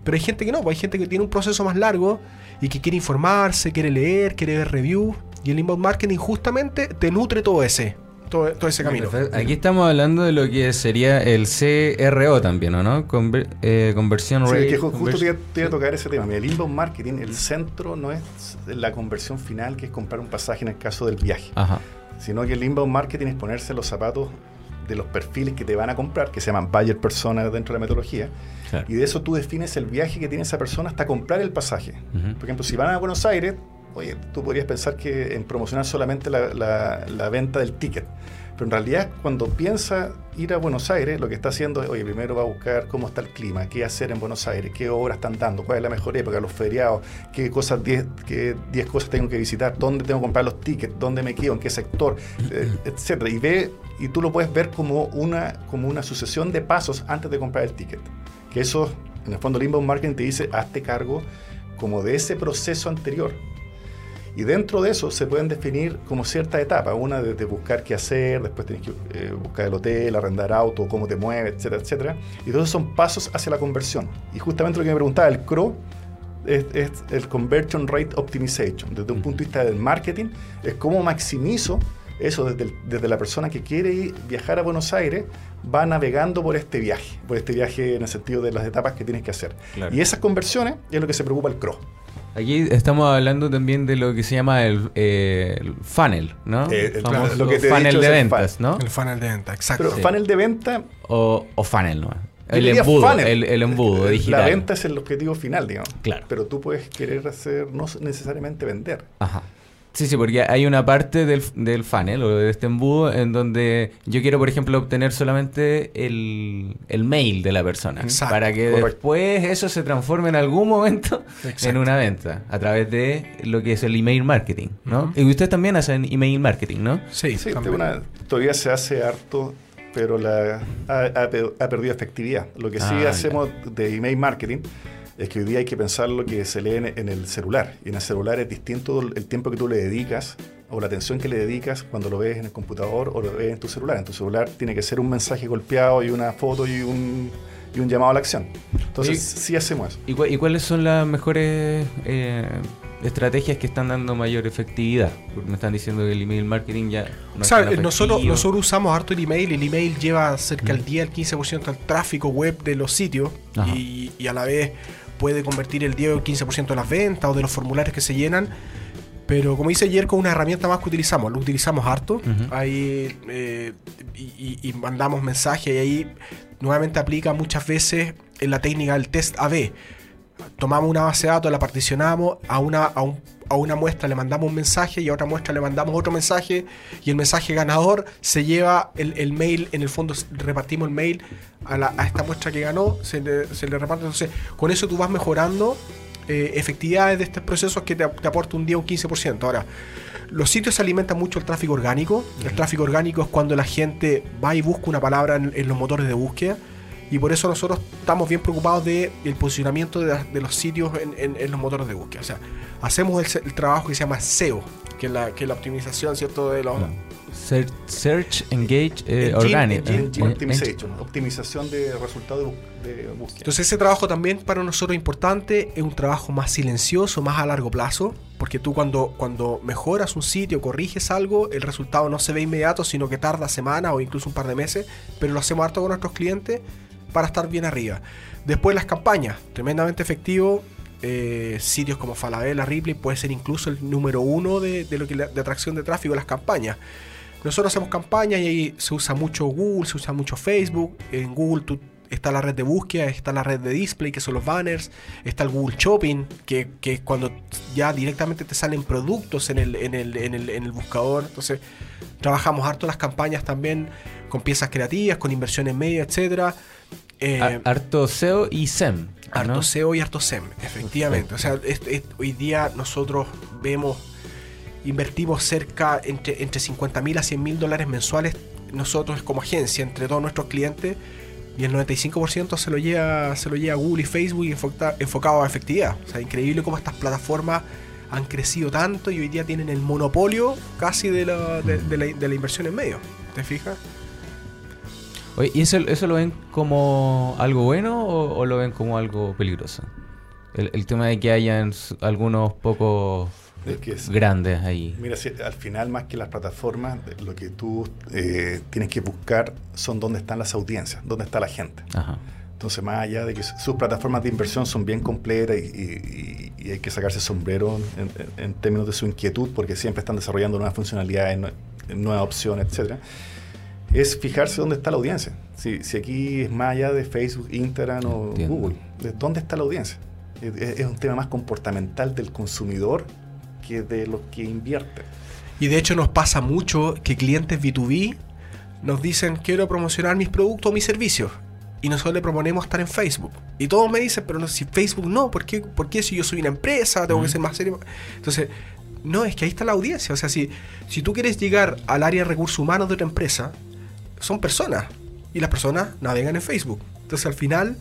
Pero hay gente que no, pues hay gente que tiene un proceso más largo y que quiere informarse, quiere leer, quiere ver reviews. Y el inbound marketing justamente te nutre todo ese, todo, ese camino. Aquí estamos hablando de lo que sería el CRO también, ¿o no? Eh, conversión rate. Sí, que justo te, iba a tocar ese tema. el inbound marketing, el centro no es la conversión final, que es comprar un pasaje en el caso del viaje. Sino que el inbound marketing es ponerse los zapatos de los perfiles que te van a comprar, que se llaman buyer persona dentro de la metodología, y de eso tú defines el viaje que tiene esa persona hasta comprar el pasaje. Por ejemplo, si van a Buenos Aires, oye, tú podrías pensar que en promocionar solamente la, venta del ticket. Pero en realidad, cuando piensa ir a Buenos Aires, lo que está haciendo es, oye, primero va a buscar cómo está el clima, qué hacer en Buenos Aires, qué obras están dando, cuál es la mejor época, los feriados, qué cosas, 10 diez cosas tengo que visitar, dónde tengo que comprar los tickets, dónde me quedo, en qué sector, eh, etcétera. Y ve, y tú lo puedes ver como una, como una sucesión de pasos antes de comprar el ticket. Que eso, en el fondo, el inbound marketing te dice, hazte cargo como de ese proceso anterior. Y dentro de eso se pueden definir como ciertas etapas. Una de, buscar qué hacer, después tienes que eh, buscar el hotel, arrendar auto, cómo te mueves, etcétera, etcétera. Y todos son pasos hacia la conversión. Y justamente lo que me preguntaba, el CRO es, el Conversion Rate Optimization. Desde un punto de vista del marketing, es cómo maximizo eso desde, desde, la persona que quiere ir, viajar a Buenos Aires, va navegando por este viaje, por este viaje en el sentido de las etapas que tienes que hacer. Y esas conversiones es lo que se preocupa el CRO. Aquí estamos hablando también de lo que se llama el, eh, funnel, ¿no? Eh, el, lo que funnel de ventas, ¿no? El funnel de venta, exacto. Pero funnel de venta... O, o funnel, ¿no? El embudo, el, embudo digital. La venta es el objetivo final, digamos. Claro. Pero tú puedes querer hacer, no necesariamente vender. Ajá. Sí, sí, porque hay una parte del, del funnel o de este embudo en donde yo quiero, por ejemplo, obtener solamente el, mail de la persona. Exacto, para que después eso se transforme en algún momento en una venta a través de lo que es el email marketing, ¿no? Y ustedes también hacen email marketing, ¿no? Sí, sí todavía se hace harto pero la, ha, perdido efectividad. Lo que sí ah, hacemos de email marketing es que hoy día hay que pensar lo que se lee en, el celular. Y en el celular es distinto el tiempo que tú le dedicas o la atención que le dedicas cuando lo ves en el computador o lo ves en tu celular. En tu celular tiene que ser un mensaje golpeado y una foto y un, y un llamado a la acción. Entonces, sí hacemos eso. ¿Y, cuáles son las mejores eh, estrategias que están dando mayor efectividad. Porque me están diciendo que el email marketing ya no o sea, nosotros, nosotros usamos harto el email. El email lleva cerca del 10 al 15% del tráfico web de los sitios y, a la vez puede convertir el 10 o el 15% de las ventas o de los formularios que se llenan. Pero como dice ayer, con una herramienta más que utilizamos, lo utilizamos harto. Ahí eh, y, y, mandamos mensajes y ahí nuevamente aplica muchas veces en la técnica del test AB tomamos una base de datos, la particionamos, a una, a, una muestra le mandamos un mensaje y a otra muestra le mandamos otro mensaje y el mensaje ganador se lleva el, mail, en el fondo repartimos el mail a, esta muestra que ganó, se le, reparte. Entonces, con eso tú vas mejorando eh, efectividades de estos procesos que te, te aporta un día un 15%. Ahora, los sitios se alimentan mucho el tráfico orgánico. El tráfico orgánico es cuando la gente va y busca una palabra en los motores de búsqueda y por eso nosotros estamos bien preocupados del posicionamiento de, los sitios en, los motores de búsqueda. O sea, hacemos el, trabajo que se llama SEO, que es la, que la optimización, ¿cierto? De los... Search, Engage eh, Organic. Eh, optimization, optimización de resultados de, búsqueda. Entonces ese trabajo también para nosotros es importante, es un trabajo más silencioso, más a largo plazo, porque tú cuando, cuando mejoras un sitio, corriges algo, el resultado no se ve inmediato, sino que tarda semanas o incluso un par de meses, pero lo hacemos harto con nuestros clientes para estar bien arriba. Después las campañas, tremendamente efectivo. Eh, sitios como Falabella, Ripley puede ser incluso el número uno de, lo que de atracción de tráfico las campañas. Nosotros hacemos campañas y ahí se usa mucho Google, se usa mucho Facebook. En Google está la red de búsqueda, está la red de display, que son los banners, está el Google Shopping, que, es cuando ya directamente te salen productos en el, en el, en el, en el buscador. Entonces, trabajamos harto las campañas también con piezas creativas, con inversiones media, etcétera. Eh, harto SEO y SEM. Harto SEO y harto SEM, efectivamente. O sea, hoy día nosotros vemos, invertimos cerca entre, entre 50 mil a 100 mil dólares mensuales nosotros como agencia, entre todos nuestros clientes, y el 95% se lo lleva, se lo lleva Google y Facebook enfocado a efectividad. O sea, increíble cómo estas plataformas han crecido tanto y hoy día tienen el monopolio casi de la, de la, de la inversión en medio. ¿Te fijas? ¿Y eso, eso lo ven como algo bueno o, lo ven como algo peligroso? El, tema de que hayan algunos pocos grandes ahí. Mira, al final más que las plataformas, lo que tú eh, tienes que buscar son dónde están las audiencias, dónde está la gente. Entonces, más allá de que sus plataformas de inversión son bien completas y, hay que sacarse sombrero en, términos de su inquietud, porque siempre están desarrollando nuevas funcionalidades, nuevas opciones, etcétera es fijarse dónde está la audiencia. Si, si aquí es más allá de Facebook, Instagram o Google, ¿dónde está la audiencia? Es, un tema más comportamental del consumidor que de los que invierte. Y de hecho nos pasa mucho que clientes B2B nos dicen quiero promocionar mis productos o mis servicios. Y nosotros le proponemos estar en Facebook. Y todos me dicen, pero no, si Facebook no, ¿por qué, ¿por qué si yo soy una empresa tengo que ser más serio? Entonces, no, es que ahí está la audiencia. O sea, si, si tú quieres llegar al área de recursos humanos de otra empresa, son personas y las personas navegan en Facebook. Entonces al final,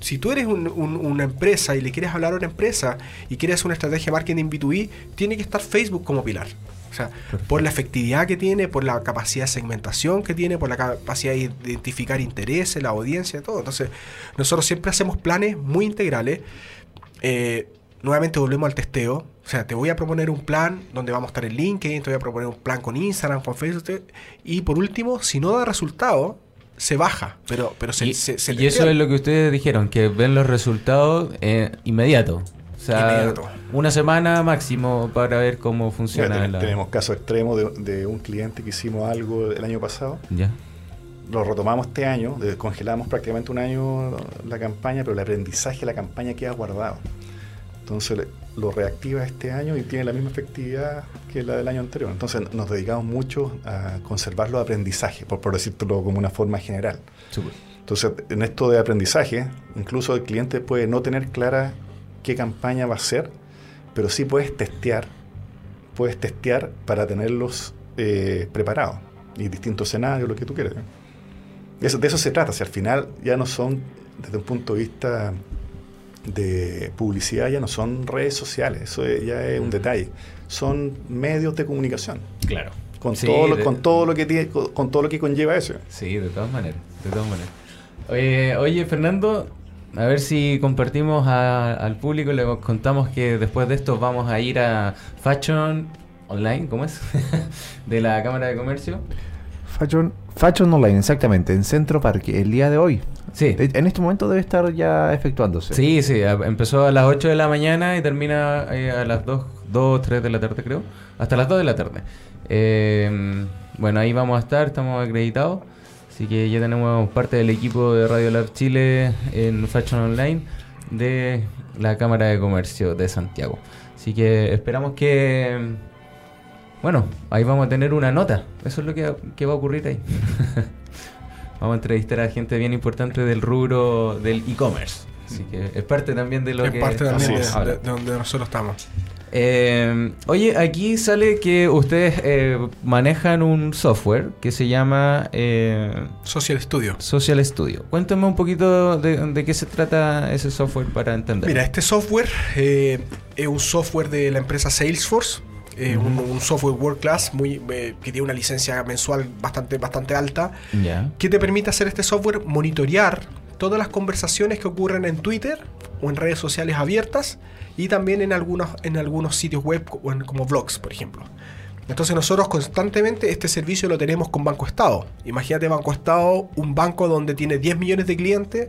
si tú eres una empresa y le quieres hablar a una empresa y quieres una estrategia de marketing B2B, tiene que estar Facebook como pilar. O sea, por la efectividad que tiene, por la capacidad de segmentación que tiene, por la capacidad de identificar intereses, la audiencia, todo. Entonces, nosotros siempre hacemos planes muy integrales. Eh, nuevamente volvemos al testeo. O sea, te voy a proponer un plan donde vamos a estar en LinkedIn, te voy a proponer un plan con Instagram, con Facebook. Y por último, si no da resultado, se baja. Pero, pero se, y, y eso es lo que ustedes dijeron, que ven los resultados eh, inmediato. O sea, una semana máximo para ver cómo funciona. Mira, la... Tenemos caso extremo de, de, un cliente que hicimos algo el año pasado. Ya. Lo retomamos este año, congelamos prácticamente un año la campaña, pero el aprendizaje de la campaña queda guardado. Entonces lo reactiva este año y tiene la misma efectividad que la del año anterior. Entonces nos dedicamos mucho a conservar los aprendizajes, por, por decirlo como una forma general. Super. Entonces, en esto de aprendizaje, incluso el cliente puede no tener clara qué campaña va a hacer, pero sí puedes testear, puedes testear para tenerlos eh, preparados y distintos escenarios, lo que tú quieras. Eso, de eso se trata, si al final ya no son, desde un punto de vista de publicidad, ya no son redes sociales, eso ya es un detalle, son medios de comunicación. Claro. Con, sí, todo, lo, de, con, todo, lo que tiene, con, con, todo lo que conlleva eso. Sí, de todas maneras, de todas maneras. Oye, oye Fernando, a ver si compartimos a, al público, le contamos que después de esto vamos a ir a Fashion Online, ¿cómo es? de la Cámara de Comercio. Fashion, Fashion Online, exactamente, en Centro Parque, el día de hoy. Sí. En este momento debe estar ya efectuándose. Sí, sí, empezó a las 8 de la mañana y termina eh, a las 2, 2, 3 de la tarde creo, hasta las 2 de la tarde. Eh, bueno, ahí vamos a estar, estamos acreditados. Así que ya tenemos parte del equipo de Radio Lab Chile en Fashion Online de la Cámara de Comercio de Santiago. Así que esperamos que... Bueno, ahí vamos a tener una nota. Eso es lo que, que va a ocurrir ahí. vamos a entrevistar a gente bien importante del rubro del e-commerce. Así que es parte también de lo es que... parte también de, de, de donde nosotros estamos. Eh, oye, aquí sale que ustedes eh, manejan un software que se llama eh, Social Studio. Social Studio. Cuéntame un poquito de, de, qué se trata ese software para entender. Mira, este software eh, es un software de la empresa Salesforce. Uh -huh. un, un, software world class muy, que tiene una licencia mensual bastante, bastante alta. Yeah. Que te permite hacer este software, monitorear todas las conversaciones que ocurren en Twitter o en redes sociales abiertas y también en algunos, en algunos sitios web como blogs, por ejemplo. Entonces nosotros constantemente este servicio lo tenemos con Banco Estado. Imagínate Banco Estado, un banco donde tiene 10 millones de clientes,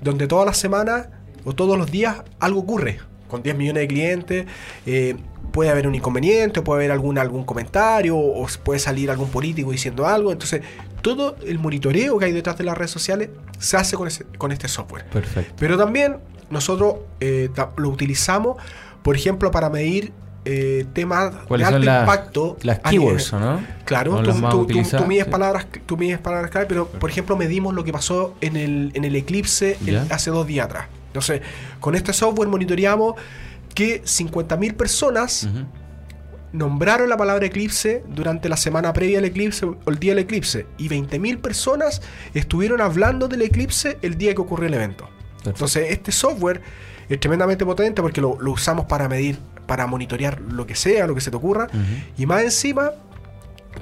donde todas las semanas o todos los días algo ocurre. Con 10 millones de clientes eh, puede haber un inconveniente, puede haber algún, algún comentario o puede salir algún político diciendo algo. Entonces todo el monitoreo que hay detrás de las redes sociales se hace con, ese, con este software. Perfecto. Pero también nosotros eh, lo utilizamos, por ejemplo, para medir eh, temas de alto la, impacto. Las keywords, ¿no? Claro, tú, tú, tú, tú, mides palabras, tú mides palabras clave, pero por ejemplo medimos lo que pasó en el, en el eclipse el, hace dos días atrás. Entonces, con este software monitoreamos que 50.000 personas uh -huh. nombraron la palabra eclipse durante la semana previa al eclipse o el día del eclipse y 20.000 personas estuvieron hablando del eclipse el día que ocurrió el evento. Perfecto. Entonces, este software es tremendamente potente porque lo, lo, usamos para medir, para monitorear lo que sea, lo que se te ocurra. Uh -huh. Y más encima,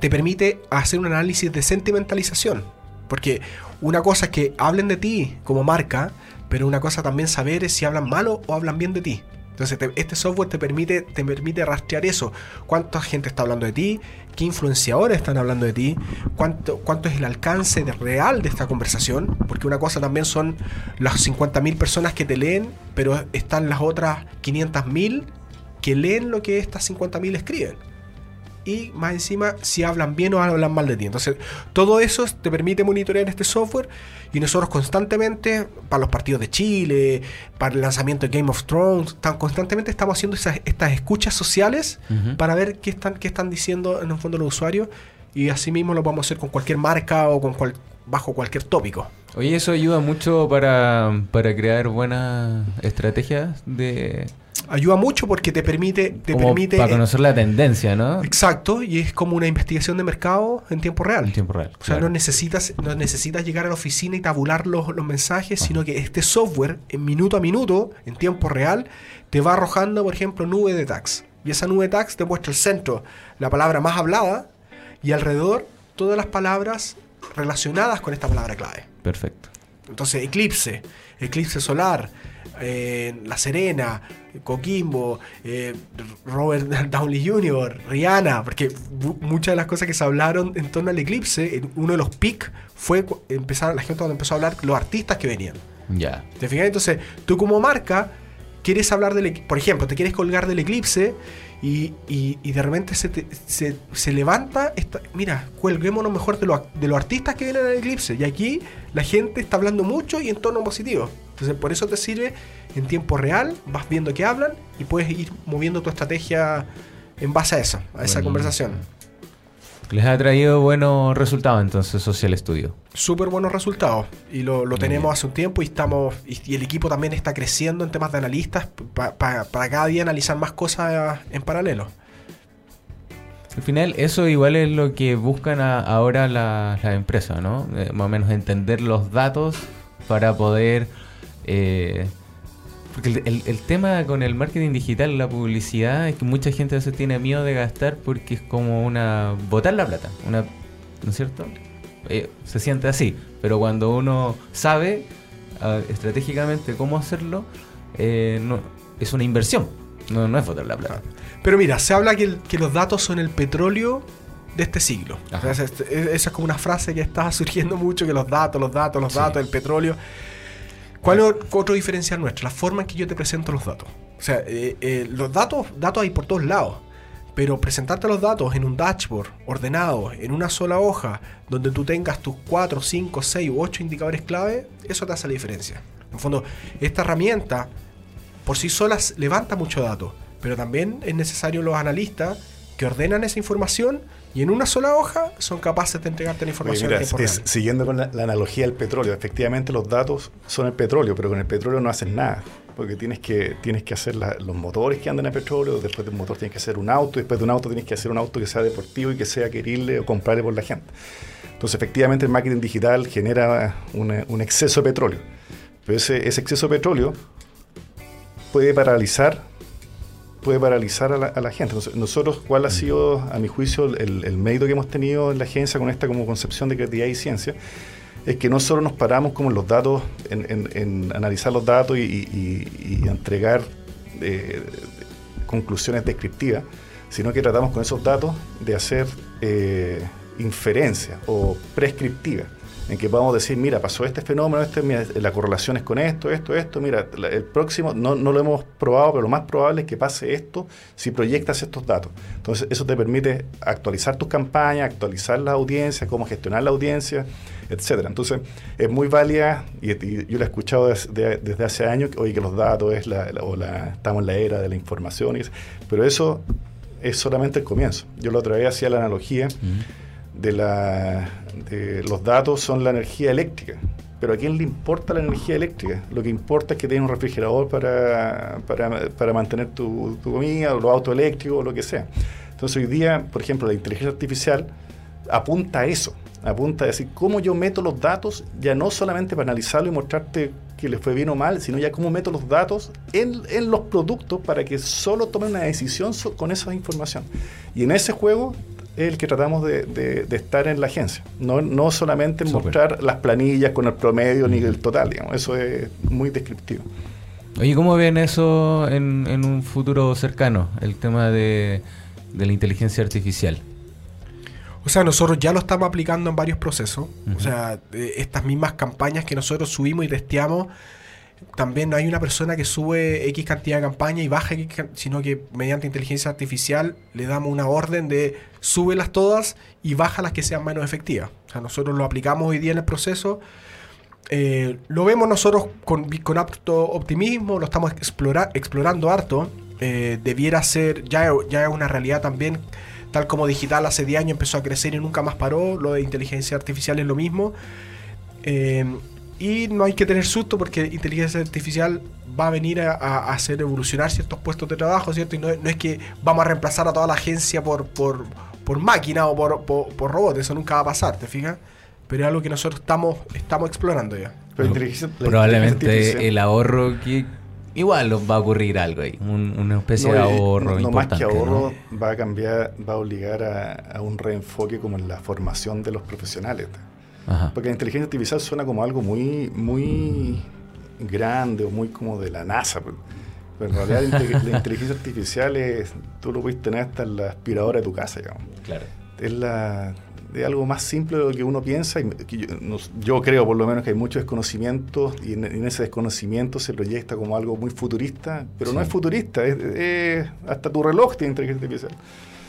te permite hacer un análisis de sentimentalización. Porque una cosa es que hablen de ti como marca, pero una cosa también saber es si hablan malo o hablan bien de ti. Entonces, te, este software te permite, te permite rastrear eso. ¿Cuánta gente está hablando de ti? ¿Qué influenciadores están hablando de ti? ¿Cuánto, cuánto es el alcance real de esta conversación? Porque una cosa también son las 50.000 personas que te leen, pero están las otras 500.000 que leen lo que estas 50.000 escriben. Y más encima, si hablan bien o hablan mal de ti. Entonces, todo eso te permite monitorear este software. Y nosotros constantemente, para los partidos de Chile, para el lanzamiento de Game of Thrones, tan, constantemente estamos haciendo esas, estas escuchas sociales uh -huh. para ver qué están, qué están diciendo en el fondo los usuarios. Y así mismo lo vamos a hacer con cualquier marca o con cual, bajo cualquier tópico. Oye, eso ayuda mucho para, para crear buenas estrategias de ayuda mucho porque te permite te como permite para conocer la tendencia no exacto y es como una investigación de mercado en tiempo real. En tiempo real o sea claro. no necesitas no necesitas llegar a la oficina y tabular los, los mensajes Ajá. sino que este software en minuto a minuto en tiempo real te va arrojando por ejemplo nube de tags. Y esa nube de tags te muestra el centro la palabra más hablada y alrededor todas las palabras relacionadas con esta palabra clave. Perfecto. Entonces eclipse eclipse solar eh, La Serena, Coquimbo, eh, Robert Downey Jr., Rihanna, porque muchas de las cosas que se hablaron en torno al eclipse, uno de los pics fue empezar, la gente cuando empezó a hablar los artistas que venían. Ya. ¿Te fijas? Entonces, tú como marca quieres hablar del, por ejemplo, te quieres colgar del eclipse y, y, de repente se, se, se, levanta, esta, mira, cuelguémonos mejor de, de los artistas que vienen al eclipse. Y aquí la gente está hablando mucho y en tono positivo. Entonces, por eso te sirve en tiempo real, vas viendo qué hablan y puedes ir moviendo tu estrategia en base a eso, a esa conversación. Les ha traído buenos resultados entonces Social Studio. Súper buenos resultados. Y lo, tenemos hace un tiempo y estamos. Y, el equipo también está creciendo en temas de analistas para cada día analizar más cosas en paralelo. Al final, eso igual es lo que buscan ahora las empresas, ¿no? Eh, más o menos entender los datos para poder eh, porque el, tema con el marketing digital, la publicidad, es que mucha gente a veces tiene miedo de gastar porque es como una. botar la plata. Una, ¿No es cierto? Eh, se siente así. Pero cuando uno sabe ah, estratégicamente cómo hacerlo, eh, no, es una inversión. No, no es botar la plata. Pero mira, se habla que, que los datos son el petróleo de este siglo. esa es como una frase que está surgiendo mucho, que los datos, los datos, los datos, el petróleo. ¿Cuál es otro diferencial nuestro? La forma en que yo te presento los datos. O sea, eh, eh, los datos, datos hay por todos lados. Pero presentarte los datos en un dashboard ordenado, en una sola hoja, donde tú tengas tus 4, 5, 6 u 8 indicadores clave, eso te hace la diferencia. En fondo, esta herramienta por sí sola levanta mucho datos, pero también es necesario los analistas que ordenan esa información y en una sola hoja son capaces de entregarte la información. siguiendo con la, analogía del petróleo, efectivamente los datos son el petróleo, pero con el petróleo no haces nada, porque tienes que, tienes que hacer los motores que andan en el petróleo, después de un motor tienes que hacer un auto, después de un auto tienes que hacer un auto que sea deportivo y que sea querible o comprarle por la gente. Entonces efectivamente el marketing digital genera un exceso de petróleo, pero ese, ese exceso de petróleo puede paralizar puede paralizar a la, gente. nosotros, ¿cuál ha sido, a mi juicio, el, el, mérito que hemos tenido en la agencia con esta como concepción de creatividad y ciencia? Es que no solo nos paramos como en los datos, en, analizar los datos y, entregar eh, conclusiones descriptivas, sino que tratamos con esos datos de hacer eh, inferencia o prescriptiva en que podamos decir, mira, pasó este fenómeno, este, la correlación es con esto, esto, esto, mira, el próximo, no, no lo hemos probado, pero lo más probable es que pase esto si proyectas estos datos. Entonces, eso te permite actualizar tus campañas, actualizar la audiencia, cómo gestionar la audiencia, etcétera. Entonces, es muy válida, y, yo lo he escuchado desde, hace años, hoy que los datos es la, o la, estamos en la era de la información, pero eso es solamente el comienzo. Yo lo otra vez hacía la analogía de, la, de los datos son la energía eléctrica. Pero ¿a quién le importa la energía eléctrica? Lo que importa es que tengas un refrigerador para, para, para mantener tu, comida, o los autos eléctricos, o lo que sea. Entonces hoy día, por ejemplo, la inteligencia artificial apunta a eso, apunta a decir cómo yo meto los datos, ya no solamente para analizarlo y mostrarte que le fue bien o mal, sino ya cómo meto los datos en, en los productos para que solo tome una decisión con esa información. Y en ese juego es el que tratamos de, estar en la agencia. No, no solamente mostrar las planillas con el promedio ni el total, digamos. Eso es muy descriptivo. Oye, ¿cómo ven eso en, un futuro cercano? El tema de, la inteligencia artificial. O sea, nosotros ya lo estamos aplicando en varios procesos. O sea, estas mismas campañas que nosotros subimos y testeamos también no hay una persona que sube X cantidad de campaña y baja X, sino que mediante inteligencia artificial le damos una orden de súbelas todas y baja las que sean menos efectivas. O sea, nosotros lo aplicamos hoy día en el proceso. Eh, lo vemos nosotros con, con apto optimismo, lo estamos explorando harto. Eh, debiera ser, ya, ya es una realidad también, tal como digital hace 10 años empezó a crecer y nunca más paró, lo de inteligencia artificial es lo mismo. Eh, y no hay que tener susto porque inteligencia artificial va a venir a, hacer evolucionar ciertos puestos de trabajo, ¿cierto? Y no, es que vamos a reemplazar a toda la agencia por, por, por máquina o por, por, robot, eso nunca va a pasar, ¿te fijas? Pero es algo que nosotros estamos, estamos explorando ya. probablemente el ahorro que igual va a ocurrir algo ahí, una especie de ahorro no, importante. más que ahorro va a cambiar, va a obligar a, a, un reenfoque como en la formación de los profesionales. Porque la inteligencia artificial suena como algo muy, muy grande o muy como de la NASA. Pero, pero en realidad la, inte- la inteligencia artificial es, tú lo puedes tener hasta en la aspiradora de tu casa, digamos. Claro. Es, la, es algo más simple de lo que uno piensa. Y que yo, creo por lo menos que hay mucho desconocimiento y en, en ese desconocimiento se proyecta como algo muy futurista, pero no es futurista, es, es- hasta tu reloj tiene inteligencia artificial.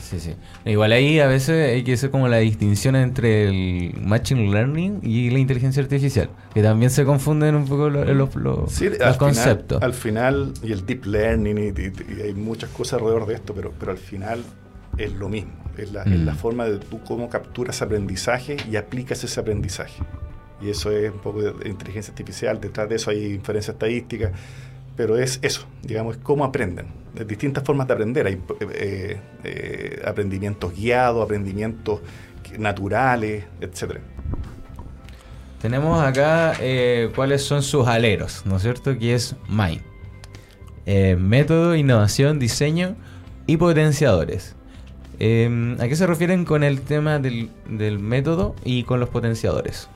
Sí, sí. Igual ahí a veces hay que hacer como la distinción entre el Machine Learning y la inteligencia artificial, que también se confunden un poco lo- los, los- Sí, los al conceptos. Final, al final, y el deep learning, y, y- y hay muchas cosas alrededor de esto, pero, pero al final es lo mismo. Es la, es Mm. la forma de tú cómo capturas aprendizaje y aplicas ese aprendizaje. Y eso es un poco de inteligencia artificial. Detrás de eso hay inferencia estadística. Pero es eso, digamos, es cómo aprenden. De distintas formas de aprender. Hay eh, eh, aprendimientos guiados, aprendimientos naturales, etcétera. Tenemos acá eh, cuáles son sus aleros, ¿no es cierto? Que es MIND. Método, innovación, diseño y potenciadores. ¿A qué se refieren con el tema del método y con los potenciadores?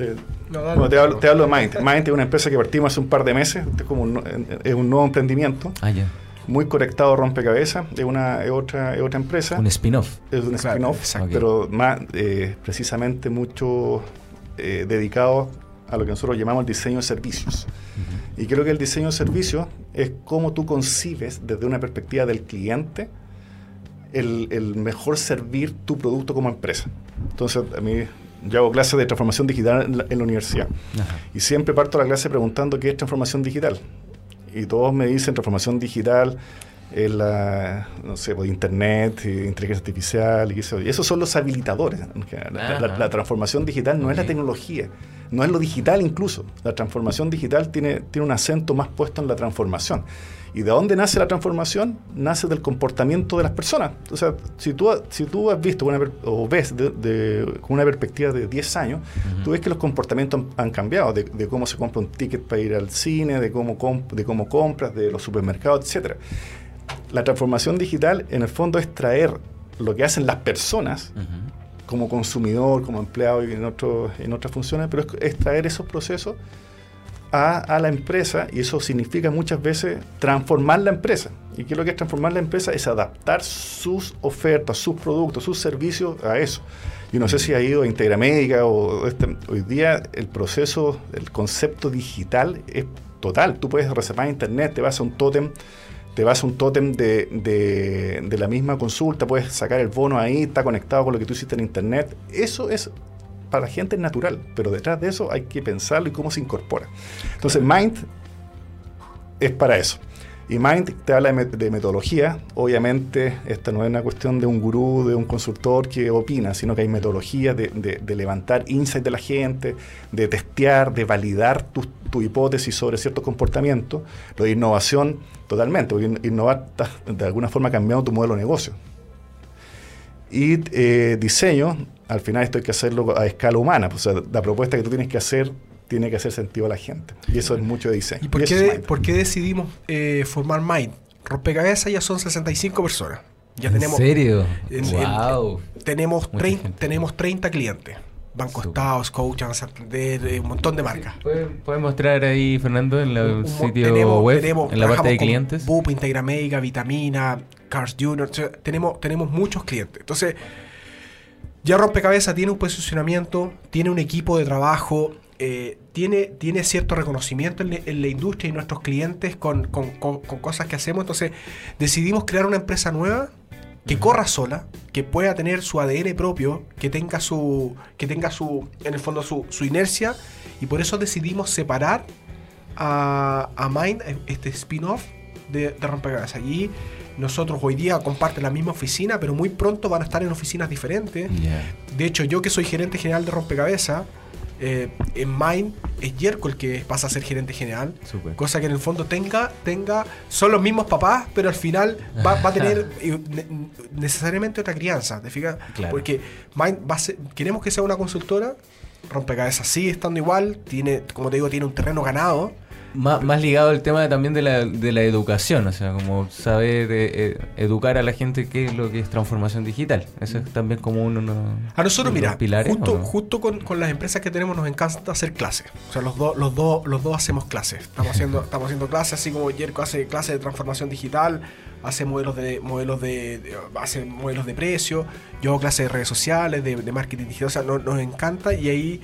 Te- No, dale. Bueno, te, hablo, te hablo de Mind. Mind es una empresa que partimos hace un par de meses. Es, como un, no- es un nuevo emprendimiento. Ah, ya. Muy conectado a rompecabezas. Es, una, es, otra, es otra empresa. Un spin-off. es un Claro, spin-off, exacto. pero más eh, precisamente mucho eh, dedicado a lo que nosotros llamamos el diseño de servicios. Y creo que el diseño de servicios es cómo tú concibes desde una perspectiva del cliente el, el mejor servir tu producto como empresa. Entonces, a mí, yo hago clases de transformación digital en la, en la universidad. Ajá. Y siempre parto la clase preguntando qué es transformación digital. Y todos me dicen transformación digital es la, no sé, pues, internet, eh, inteligencia artificial, y eso. Y esos son los habilitadores. en. La, la- la transformación digital no es la tecnología, no es lo digital incluso. La transformación digital tiene, tiene un acento más puesto en la transformación. ¿Y de dónde nace la transformación? Nace del comportamiento de las personas. O sea, si tú, si tú has visto una o ves de- de- con una perspectiva de 10 años, tú ves que los comportamientos han, han cambiado, de, de cómo se compra un ticket para ir al cine, de cómo, comp- de cómo compras, de los supermercados, etcétera. La transformación digital, en el fondo, es traer lo que hacen las personas Ujú. como consumidor, como empleado y en, otro- en otras funciones, pero es, es traer esos procesos a, la empresa y eso significa muchas veces transformar la empresa. ¿Y qué es lo que es transformar la empresa? Es adaptar sus ofertas, sus productos, sus servicios a eso. Yo no sé si ha ido a Integramédica o este- hoy día el proceso, el concepto digital es total. Tú puedes reservar internet, te vas a un tótem te vas a un tótem de, de- de la misma consulta, puedes sacar el bono ahí, está conectado con lo que tú hiciste en internet. Eso es para la gente es natural, pero detrás de eso hay que pensarlo y cómo se incorpora. Entonces, Mind es para eso. Y Mind te habla de, met- de metodología. Obviamente, esta no es una cuestión de un gurú, de un consultor que opina, sino que hay metodologías de, levantar insight de la gente, de testear, de validar tu, hipótesis sobre ciertos comportamientos. Lo de innovación, totalmente, porque in- innovar está de alguna forma cambiando tu modelo de negocio. Y eh, diseño, al final esto hay que hacerlo a escala humana. pues, o sea, la propuesta que tú tienes que hacer tiene que hacer sentido a la gente. Y eso es mucho de diseño. ¿Y por qué, por decidimos eh, formar Mind? Rompecabezas ya son 65 personas. Ya ¿En tenemos, serio? en- en- wow. tenemos, Mucha 30, gente. tenemos 30 clientes. Banco. Estados, Coach, Santander, un montón de marcas. ¿Puedes mostrar ahí, Fernando, en el Un- sitio tenemos- web, tenemos- en la parte de clientes? BUP, Integramédica, Vitamina, Cars Junior. o sea, tenemos, tenemos muchos clientes. Entonces, ya Rompecabezas tiene un posicionamiento, tiene un equipo de trabajo, eh, tiene, tiene cierto reconocimiento en, la- en la industria y nuestros clientes con, con- con- con cosas que hacemos. Entonces, decidimos crear una empresa nueva que corra sola, que pueda tener su ADN propio, que tenga su, que tenga su, en el fondo su, su inercia, y por eso decidimos separar a, a Mind, este spin-off de, de Rompecabezas. Y nosotros hoy día comparten la misma oficina, pero muy pronto van a estar en oficinas diferentes. De hecho, yo que soy gerente general de Rompecabezas, eh, en Mind es Yerko el que pasa a ser gerente general. Súper. Cosa que en el fondo tenga, tenga, son los mismos papás, pero al final va, va a tener eh, ne- necesariamente otra crianza, ¿te fijas? Claro. Porque Mind va a ser- queremos que sea una consultora, rompecabezas sigue estando igual, tiene, como te digo, tiene un terreno ganado, Más, más ligado al tema también de la, de la educación, o sea, como saber eh, eh, educar a la gente qué es lo que es transformación digital. Eso es también como uno, A nosotros, mira, pilares, justo, justo con, con, las empresas que tenemos nos encanta hacer clases. O sea, los dos los dos los dos hacemos clases. Estamos haciendo, estamos haciendo clases, así como Jerko hace clases de transformación digital, hace modelos de modelos de, hace modelos de precio, yo hago clases de redes sociales, de, de marketing digital, o sea, nos encanta y ahí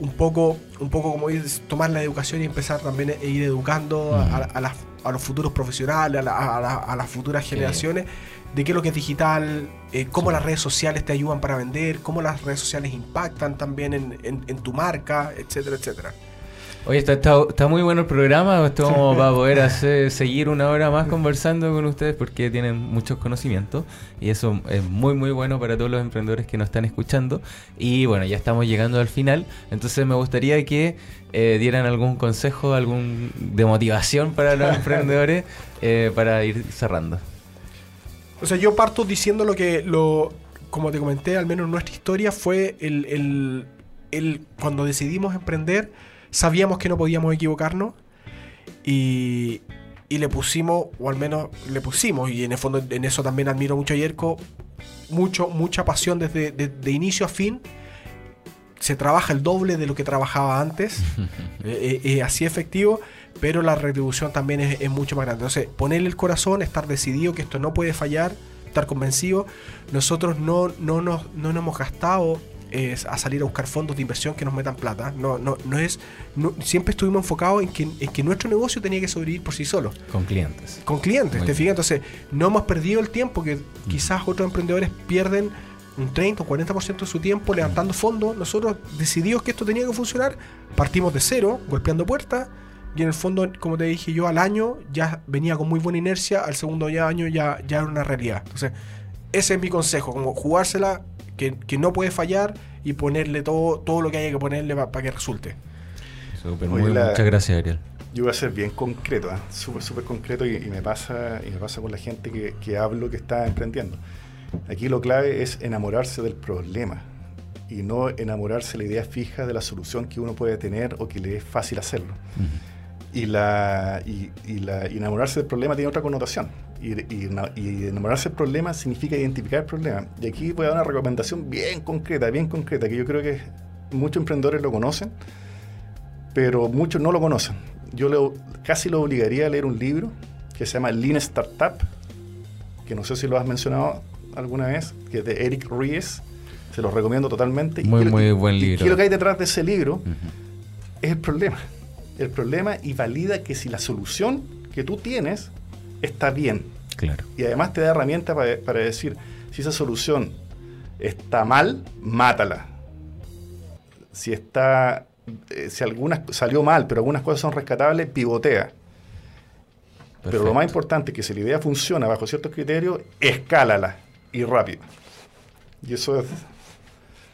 un poco, un poco como es tomar la educación y empezar también a ir educando a, a, los futuros profesionales, a, las futuras generaciones, de qué es lo que es digital, eh, cómo las redes sociales te ayudan para vender, cómo las redes sociales impactan también en, en tu marca, etcétera, etcétera. Oye, está, está, muy bueno el programa. Esto va a poder hacer, seguir una hora más conversando con ustedes porque tienen muchos conocimientos. Y eso es muy, muy bueno para todos los emprendedores que nos están escuchando. Y bueno, ya estamos llegando al final. Entonces me gustaría que eh, dieran algún consejo, algún de motivación para los emprendedores eh, para ir cerrando. O sea, yo parto diciendo lo que, lo, como te comenté, al menos nuestra historia fue el, el, el cuando decidimos emprender sabíamos que no podíamos equivocarnos y, y le pusimos, o al menos le pusimos, y en el fondo en eso también admiro mucho a Yerko, mucho, mucha pasión desde de, inicio a fin. Se trabaja el doble de lo que trabajaba antes, eh, eh, así efectivo, pero la retribución también es, mucho más grande. Entonces, ponerle el corazón, estar decidido que esto no puede fallar, estar convencido. Nosotros no, no, nos, no nos hemos gastado a salir a buscar fondos de inversión que nos metan plata. No, no, no es. siempre estuvimos enfocados en que, en que nuestro negocio tenía que sobrevivir por sí solo. Con clientes. Con clientes, te fijas. Entonces, no hemos perdido el tiempo que mm. quizás otros emprendedores pierden un 30 o 40% de su tiempo levantando fondos. Nosotros decidimos que esto tenía que funcionar, partimos de cero, golpeando puertas. Y en el fondo, como te dije yo, al año ya venía con muy buena inercia, al segundo año ya, ya era una realidad. Entonces, ese es mi consejo, como jugársela que, no puede fallar y ponerle todo, todo lo que haya que ponerle para que resulte. muchas gracias, Ariel. Yo voy a ser bien concreto, ¿eh? súper, súper concreto y, me pasa, y me pasa con la gente que, que hablo que está emprendiendo. Aquí lo clave es enamorarse del problema y no enamorarse de la idea fija de la solución que uno puede tener o que le es fácil hacerlo. Y, la, y, y, la, enamorarse del problema tiene otra connotación. Y, y, enamorarse del problema significa identificar el problema. Y aquí voy a dar una recomendación bien concreta, bien concreta, que yo creo que muchos emprendedores lo conocen, pero muchos no lo conocen. Yo casi lo obligaría a leer un libro que se llama Lean Startup, que no sé si lo has mencionado alguna vez, que es de Eric Ries. Se los recomiendo totalmente. Muy, muy buen libro. Y lo que hay detrás de ese libro es el problema. El problema y valida que si la solución que tú tienes está bien. Claro. Y además te da herramientas para, decir, si esa solución está mal, mátala. Si está, eh, si algunas salió mal, pero algunas cosas son rescatables, pivotea. Pero lo más importante es que si la idea funciona bajo ciertos criterios, escálala y rápido. Y eso es...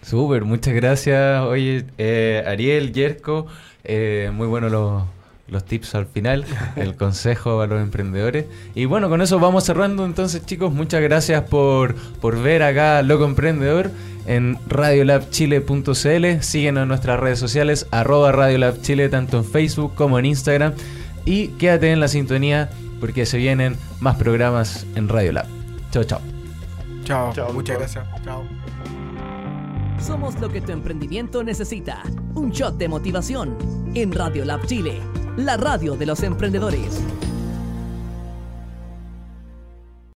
Súper, muchas gracias. Oye, eh, Ariel, Yerko, eh, muy bueno los los tips al final, el consejo a los emprendedores. Y bueno, con eso vamos cerrando entonces chicos, muchas gracias por, por ver acá Loco Emprendedor en radiolabchile.cl. Síguenos en nuestras redes sociales, arroba radiolabchile, tanto en Facebook como en Instagram. Y quédate en la sintonía porque se vienen más programas en Radiolab. Chao, chao. Chao, chao muchas gracias. Chao. Somos lo que tu emprendimiento necesita. Un shot de motivación en Radio Lab Chile la radio de los emprendedores.